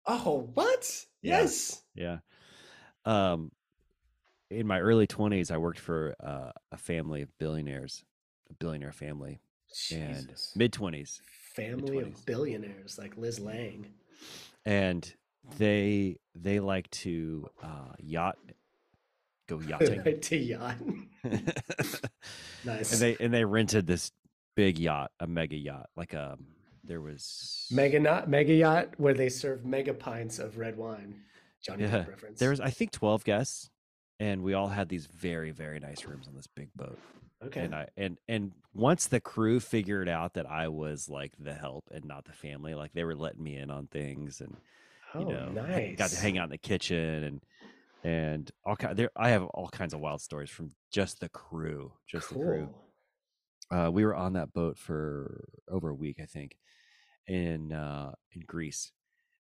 Oh, what? Yeah. Yes. Yeah. Um, in my early 20s, I worked for uh, a family of billionaires, a billionaire family, and mid 20s. Family mid-twenties. of billionaires like Liz Lang. And they they like to uh, yacht, go [laughs] yachting. to yacht. [laughs] Nice. and they and they rented this big yacht, a mega yacht, like a there was mega not mega yacht where they serve mega pints of red wine. Johnny Yeah, Depp reference. there was I think twelve guests, and we all had these very very nice rooms on this big boat. okay. And I and and once the crew figured out that I was like the help and not the family, like they were letting me in on things and oh, you know nice. got to hang out in the kitchen and and all kind there I have all kinds of wild stories from just the crew, just the crew. Uh, we were on that boat for over a week, I think, in uh, in Greece,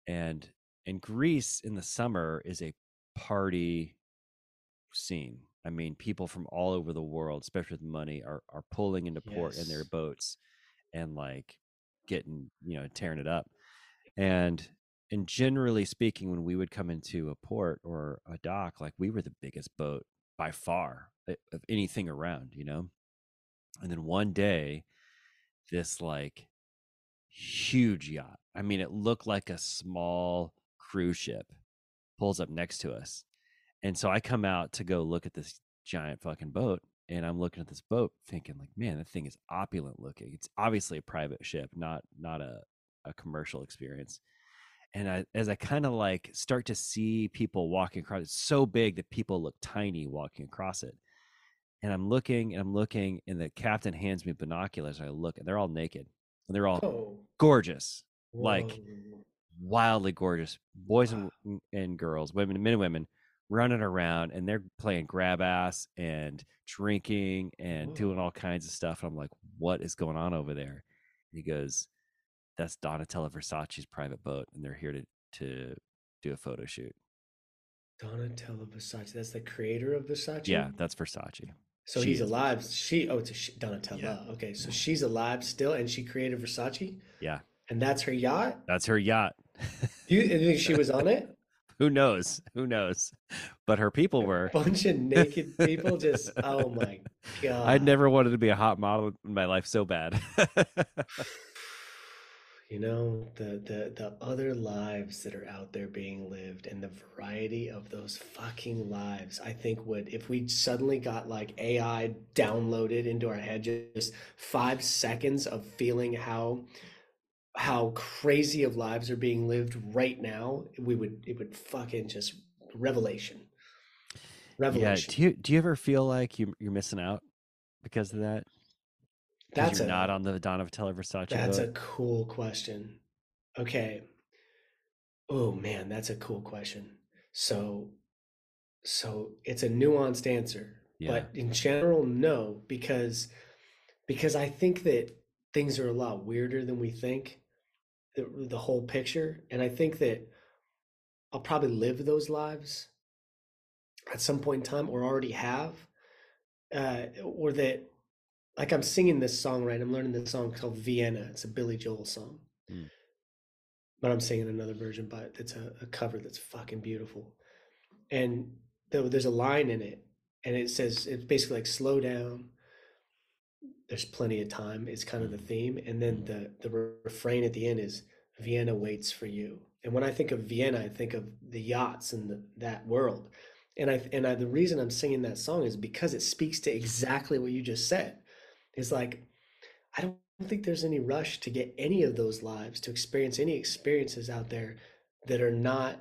and in Greece in the summer is a party scene. I mean, people from all over the world, especially with money, are are pulling into port in their boats and like getting you know tearing it up, and and generally speaking, when we would come into a port or a dock, like we were the biggest boat by far eh, of anything around, you know. And then one day, this like huge yacht. I mean, it looked like a small cruise ship pulls up next to us. And so I come out to go look at this giant fucking boat. And I'm looking at this boat thinking, like, man, that thing is opulent looking. It's obviously a private ship, not not a, a commercial experience. And I, as I kind of like start to see people walking across, it's so big that people look tiny walking across it and I'm looking and I'm looking, and the captain hands me binoculars. And I look, and they're all naked, and they're all Oh, gorgeous, like wildly gorgeous, boys and, and girls, women, and men and women, running around, and they're playing grab ass and drinking and doing all kinds of stuff. And I'm like, what is going on over there? And he goes, that's Donatella Versace's private boat, and they're here to to do a photo shoot. Donatella Versace. That's the creator of Versace. Yeah, that's Versace. So she he's is alive. She. Oh, it's a she, Donatella. Okay, so she's alive still, and she created Versace, Yeah, and that's her yacht. that's her yacht. [laughs] You, you think she was on it? Who knows? Who knows? But her people were. a bunch of naked people just oh my [laughs] god I never wanted to be a hot model in my life so bad. [laughs] you know the the the other lives that are out there being lived and the variety of those fucking lives i think would if we suddenly got like ai downloaded into our head just five seconds of feeling how how crazy of lives are being lived right now we would it would fucking just revelation revelation yeah. revelation Do you do you ever feel like you you're missing out because of that? That's you're a not on the Donatella Versace That's a cool question. Okay. Oh man, that's a cool question. So so it's a nuanced answer. Yeah. But in general, no, because because I think that things are a lot weirder than we think. The the whole picture. And I think that I'll probably live those lives at some point in time or already have. Uh, or that like I'm singing this song right. I'm learning this song called Vienna. It's a Billy Joel song. Mm. But I'm singing another version, but it's a, a cover that's fucking beautiful. And there, there's a line in it, and it says it's basically like slow down. There's plenty of time. It's kind of the theme, and then the the refrain at the end is Vienna waits for you. And when I think of Vienna, I think of the yachts and the, that world. And I and I, the reason I'm singing that song is because it speaks to exactly what you just said. Is like, I don't think there's any rush to get any of those lives, to experience any experiences out there that are not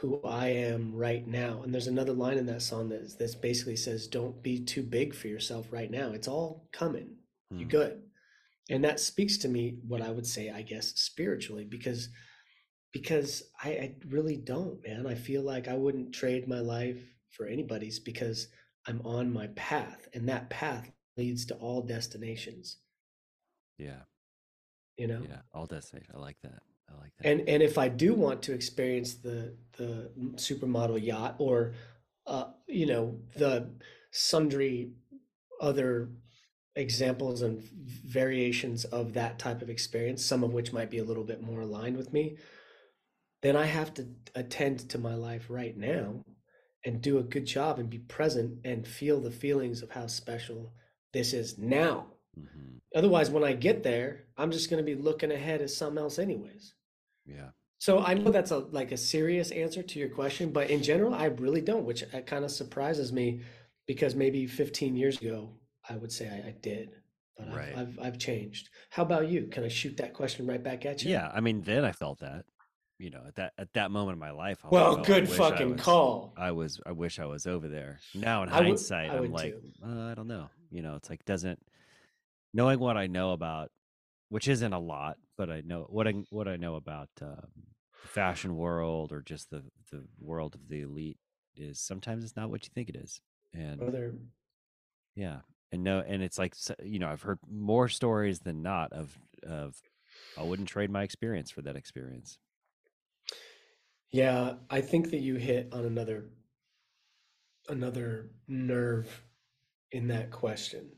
who I am right now. And there's another line in that song that, that basically says, Don't be too big for yourself right now. It's all coming. You Hmm. good. And that speaks to me what I would say, I guess, spiritually, because because I, I really don't, man. I feel like I wouldn't trade my life for anybody's because I'm on my path, and that path leads to all destinations. Yeah. You know, Yeah. All destinations. I like that. I like that. and and if I do want to experience the the supermodel yacht or uh, you know the sundry other examples and variations of that type of experience, some of which might be a little bit more aligned with me, then I have to attend to my life right now and do a good job and be present and feel the feelings of how special this is now. hmm Otherwise, when I get there, I'm just going to be looking ahead at something else, anyways. Yeah. So I know that's a like a serious answer to your question, but in general, I really don't, which kind of surprises me because maybe 15 years ago I would say I, I did, but I've, Right. I've I've changed. How about you? Can I shoot that question right back at you? Yeah. I mean, then I felt that, you know, at that at that moment in my life. I Well, like, "Oh, I good I fucking was- call. I was. I wish I was over there. Now in I hindsight, I I'm like, uh, I don't know. You know, it's like doesn't knowing what I know about, which isn't a lot, but I know what I what I know about um, the fashion world or just the the world of the elite is sometimes it's not what you think it is, and Brother, yeah, and no, and it's like you know I've heard more stories than not of of I wouldn't trade my experience for that experience. yeah, I think that you hit on another another nerve in that question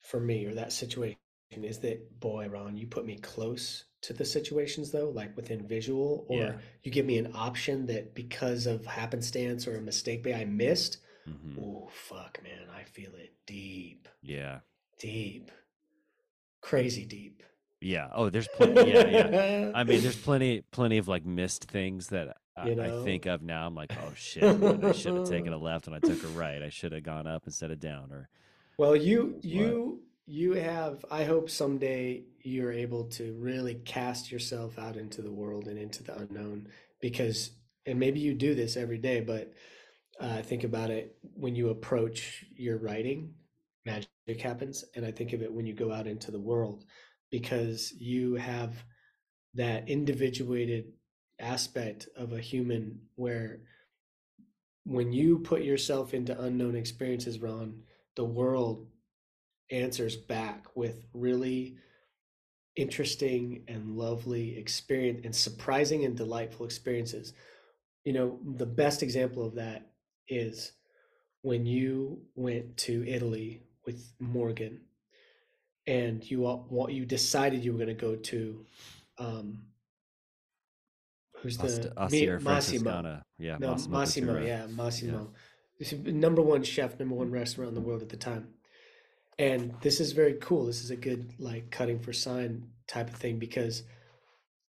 for me or that situation is that boy ron you put me close to the situations though like within visual or Yeah. you give me an option that because of happenstance or a mistake i missed hmm oh fuck man i feel it deep Yeah, deep crazy deep yeah. Oh, there's plenty. Yeah, yeah. [laughs] I mean, there's plenty, plenty of like missed things that I, You I think of now. I'm like, oh shit, man, I should have taken a [laughs] left and I took a right. I should have gone up instead of down. Or Well, you What? you you have I hope someday you're able to really cast yourself out into the world and into the unknown because and maybe you do this every day, but uh, think about it when you approach your writing, magic happens, and I think of it when you go out into the world because you have that individuated aspect of a human where when you put yourself into unknown experiences, Ron, the world answers back with really interesting and lovely experience and surprising and delightful experiences. You know, the best example of that is when you went to Italy with Morgan and you all, you decided you were going to go to um who's the Mi- Massimo. Yeah, No, Massimo Massimo, yeah, Massimo. This is number one chef, number one restaurant in the world at the time. And this is very cool. This is a good like cutting for sign type of thing because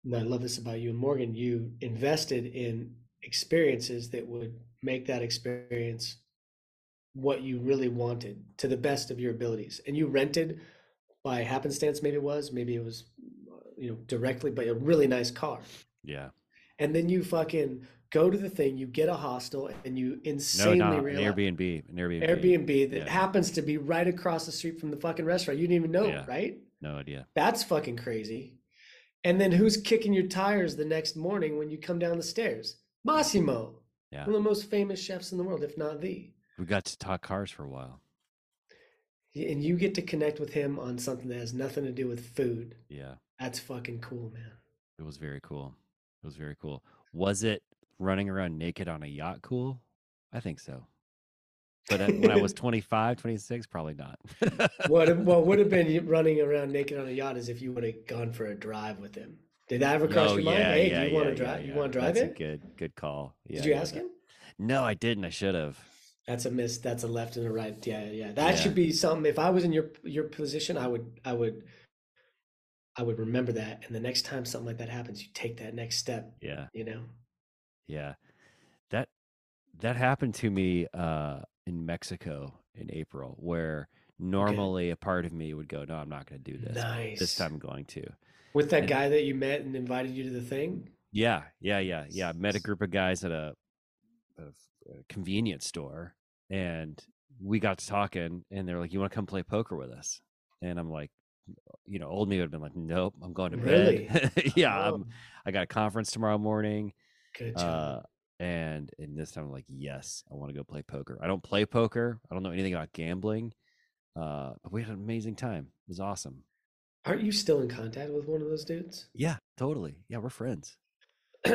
and I love this about you and Morgan. You invested in experiences that would make that experience what you really wanted to the best of your abilities. And you rented by happenstance, maybe it was, maybe it was, you know, directly, but a really nice car Yeah. And then you fucking go to the thing, you get a hostel, and you No, insanely not an realize Airbnb. An Airbnb. Airbnb that Yeah. happens to be right across the street from the fucking restaurant. You didn't even know, Yeah. right? No idea. That's fucking crazy. And then who's kicking your tires the next morning when you come down the stairs? Massimo, Yeah. one of the most famous chefs in the world, if not the. We got to talk cars for a while. And you get to connect with him on something that has nothing to do with food. Yeah. That's fucking cool, man. It was very cool. It was very cool. Was it running around naked on a yacht cool? I think so. But when I was [laughs] 25, 26, probably not. What what would have been [laughs] running around naked on a yacht is if you would have gone for a drive with him. Did that ever cross Oh, your mind? Hey, yeah, do you want to drive? yeah, You want to drive That's it? a good, good call. Yeah, Did you yeah, ask him? No, I didn't. I should have. That's a miss. That's a left and a right. Yeah, yeah. That Yeah. should be something. If I was in your your position, I would I would I would remember that. And the next time something like that happens, you take that next step. Yeah, You know. yeah. That that happened to me uh, in Mexico in April, where Normally, a part of me would go, "No, I'm not going to do this." Nice. This time, I'm going to. With that And- guy that you met and invited you to the thing? Yeah, yeah, yeah, yeah. Met a group of guys at a convenience store, and we got to talking. And they're like, "You want to come play poker with us?" And I'm like, you know, old me would have been like, "Nope, I'm going to Really? bed." [laughs] yeah, Oh, I'm, I got a conference tomorrow morning. good Uh, and and this time I'm like, yes, I want to go play poker. I don't play poker. I don't know anything about gambling. Uh, but we had an amazing time. It was awesome. Aren't you still in contact with one of those dudes? Yeah, totally. Yeah, we're friends. [clears throat]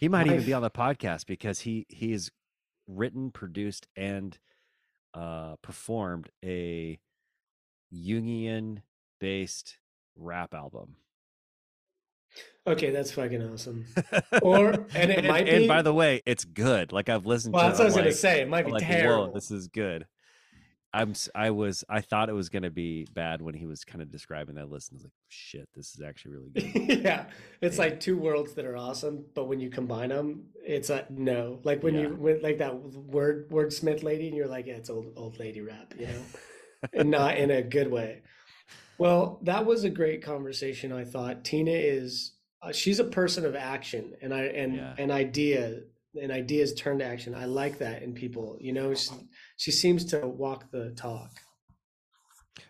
He might My even be on the podcast because he he has written, produced, and uh, performed a Jungian based rap album. Okay, that's fucking awesome. Or [laughs] and it and, might and by the way, it's good. Like I've listened well, to. that's it, what I was I'm gonna say. It might be like, terrible. Whoa, this is good. I'm I was I thought it was gonna be bad when he was kind of describing that list. and I was like, shit, this is actually really [laughs] good. yeah, it's Yeah. like two worlds that are awesome, but when you combine them, it's a no. Like when Yeah. you when like that word wordsmith lady, and you're like, yeah, it's old old lady rap, you know, and not in a good way. Well, that was a great conversation. I thought Tina is uh, she's a person of action, and I and Yeah. an idea and ideas turn to action. I like that in people. You know, she, she seems to walk the talk.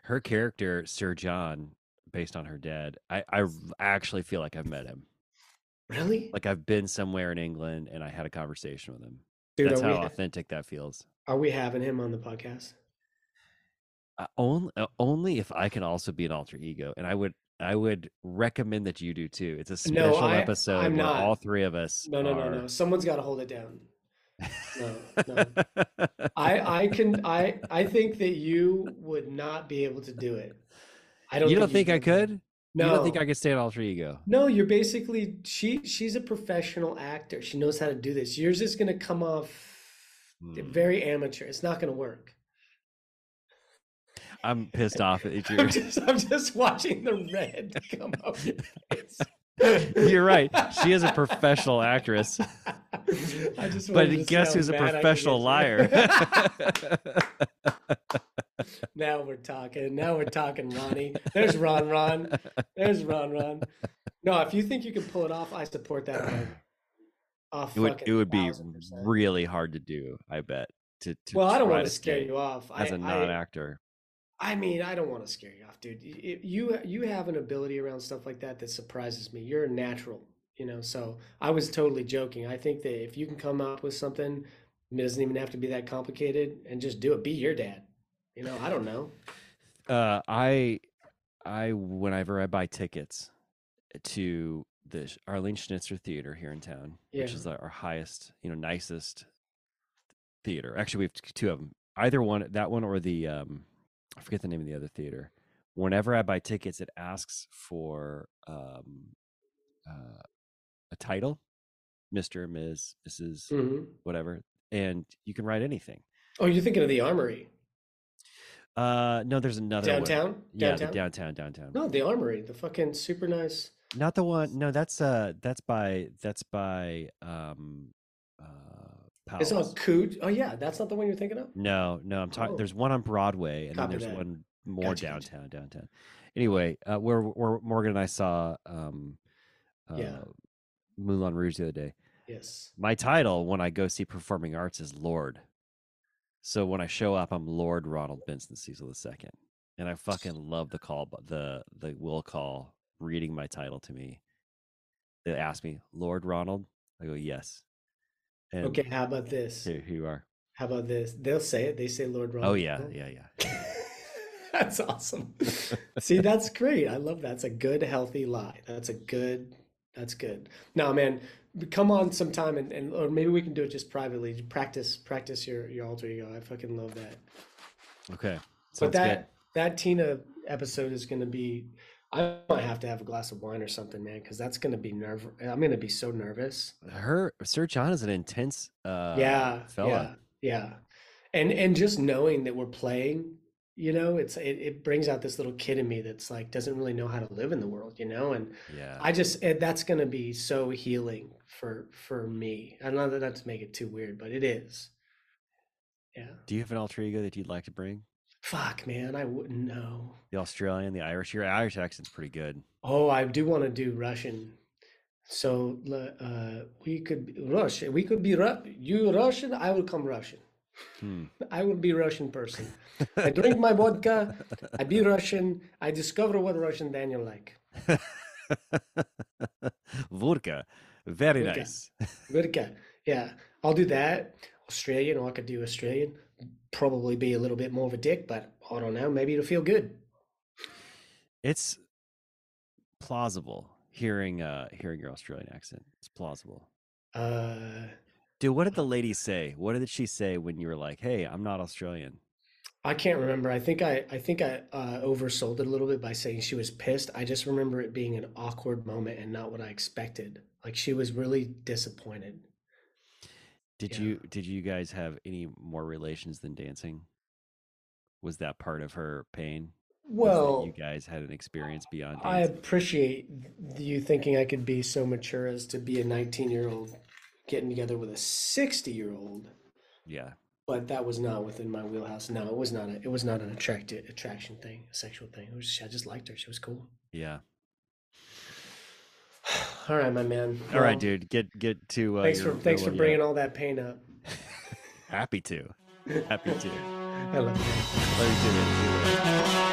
Her character, Sir John, based on her dad, I I actually feel like I've met him. Really, Like I've been somewhere in England and I had a conversation with him. dude? That's how we, authentic that feels. are we having him on the podcast? Uh, only uh, only if I can also be an alter ego, and I would I would recommend that you do too. It's a No, special I- episode I'm where not. all three of us. No, no, no, are... no. Someone's got to hold it down. No, no. I, [laughs] I can, I, I think that you would not be able to do it. I don't. you don't think you'd I be able to. could? No, You don't think I could stay an alter ego? No, you're basically she. She's a professional actor. She knows how to do this. Yours is going to come off Hmm. very amateur. It's not going to work. I'm pissed off at you. [laughs] I'm just, I'm just watching the red [laughs] come up. You're right. She is a [laughs] professional actress, I just but guess who's a mad I could professional liar? Now we're talking. Now we're talking, Ronnie. There's Ron Ron. There's Ron Ron. No, if you think you can pull it off, I support that. Like, off it would it would be really hard to do. I bet. To, to Well, I don't want to scare you off. as I, a I, non-actor. I mean, I don't want to scare you off, dude. You you have an ability around stuff like that that surprises me. You're a natural, you know. So I was totally joking. I think that if you can come up with something, it doesn't even have to be that complicated, and just do it. Be your dad. You know, I don't know. Uh, I, I whenever I buy tickets to the Arlene Schnitzer Theater here in town, which is our highest, you know, nicest theater. Actually, we have two of them. Either one, that one or the um, I forget the name of the other theater. Whenever I buy tickets, it asks for um, uh, a title, Mister, Ms., Mrs., hmm whatever, and you can write anything. Oh, you're thinking of the Armory Uh, no, there's another one. downtown. Yeah, downtown. downtown, downtown. No, the Armory, the fucking super nice. Not the one. No, that's uh, that's by that's by um, uh, It's not Coot. Oh yeah, that's not the one you're thinking of. No, no, I'm talking. Oh. There's one on Broadway, and Copy then there's that. one more Gotcha, gotcha. downtown, downtown. Anyway, uh, where where Morgan and I saw um, uh, Yeah. Moulin Rouge the other day. Yes. My title when I go see performing arts is Lord. So when I show up, I'm Lord Ronald Benson Cecil II, and I fucking love the call, but the the will call reading my title to me. They ask me, Lord Ronald. I go, yes. And Okay. How about this? here, here you are. How about this? They'll say it. They say Lord Ronald. Oh yeah, yeah, yeah. [laughs] That's awesome. [laughs] See, that's great. I love that. That's a good, healthy lie. That's a good. That's good. Now, man, come on sometime and, and or maybe we can do it just privately. Practice, practice your your alter ego. I fucking love that. Okay. But Sounds that that Tina episode is going to be. I might have to have a glass of wine or something, man, because that's going to be nerve. I'm going to be so nervous. Her Sir John is an intense uh yeah, fella. yeah, yeah. And and just knowing that we're playing, you know, it's it, it brings out this little kid in me that's like doesn't really know how to live in the world, you know, and Yeah. I just it, that's going to be so healing for for me. I don't know not to make it too weird, but it is. Yeah. Do you have an alter ego that you'd like to bring? Fuck, man, I wouldn't know. The Australian, the Irish. Your Irish accent's pretty good. Oh, I do want to do Russian. So uh, we could be Russian. We could be Ru- you Russian. I will come Russian. Hmm. [laughs] I will be Russian person. I [laughs] drink my vodka. I be Russian. I discover what Russian Daniel like. [laughs] Vodka. Very Vodka. nice. Vodka. Yeah, I'll do that. Australian, or I could do Australian. Probably be a little bit more of a dick, but I don't know. Maybe it'll feel good. It's plausible hearing uh hearing your Australian accent. It's plausible. Uh, Dude, what did the lady say? What did she say when you were like, "Hey, I'm not Australian"? I can't remember. I think I, I think I uh, oversold it a little bit by saying she was pissed. I just remember it being an awkward moment and not what I expected. Like she was really disappointed. Did Yeah. you did you guys have any more relations than dancing? Was that part of her pain? Well, you guys had an experience beyond I appreciate you thinking I could be so mature as to be a 19 year old getting together with a 60 year old, Yeah. but that was not within my wheelhouse. No, it was not a, it was not an attractive attraction thing, a sexual thing. It was just, I just liked her. She was cool. Yeah. All right, my man. All right, Well, dude. Get get to uh Thanks your- for thanks your for bringing all that pain up. [laughs] Happy to. Happy to. [laughs] I love you. Love you too, man. See you later.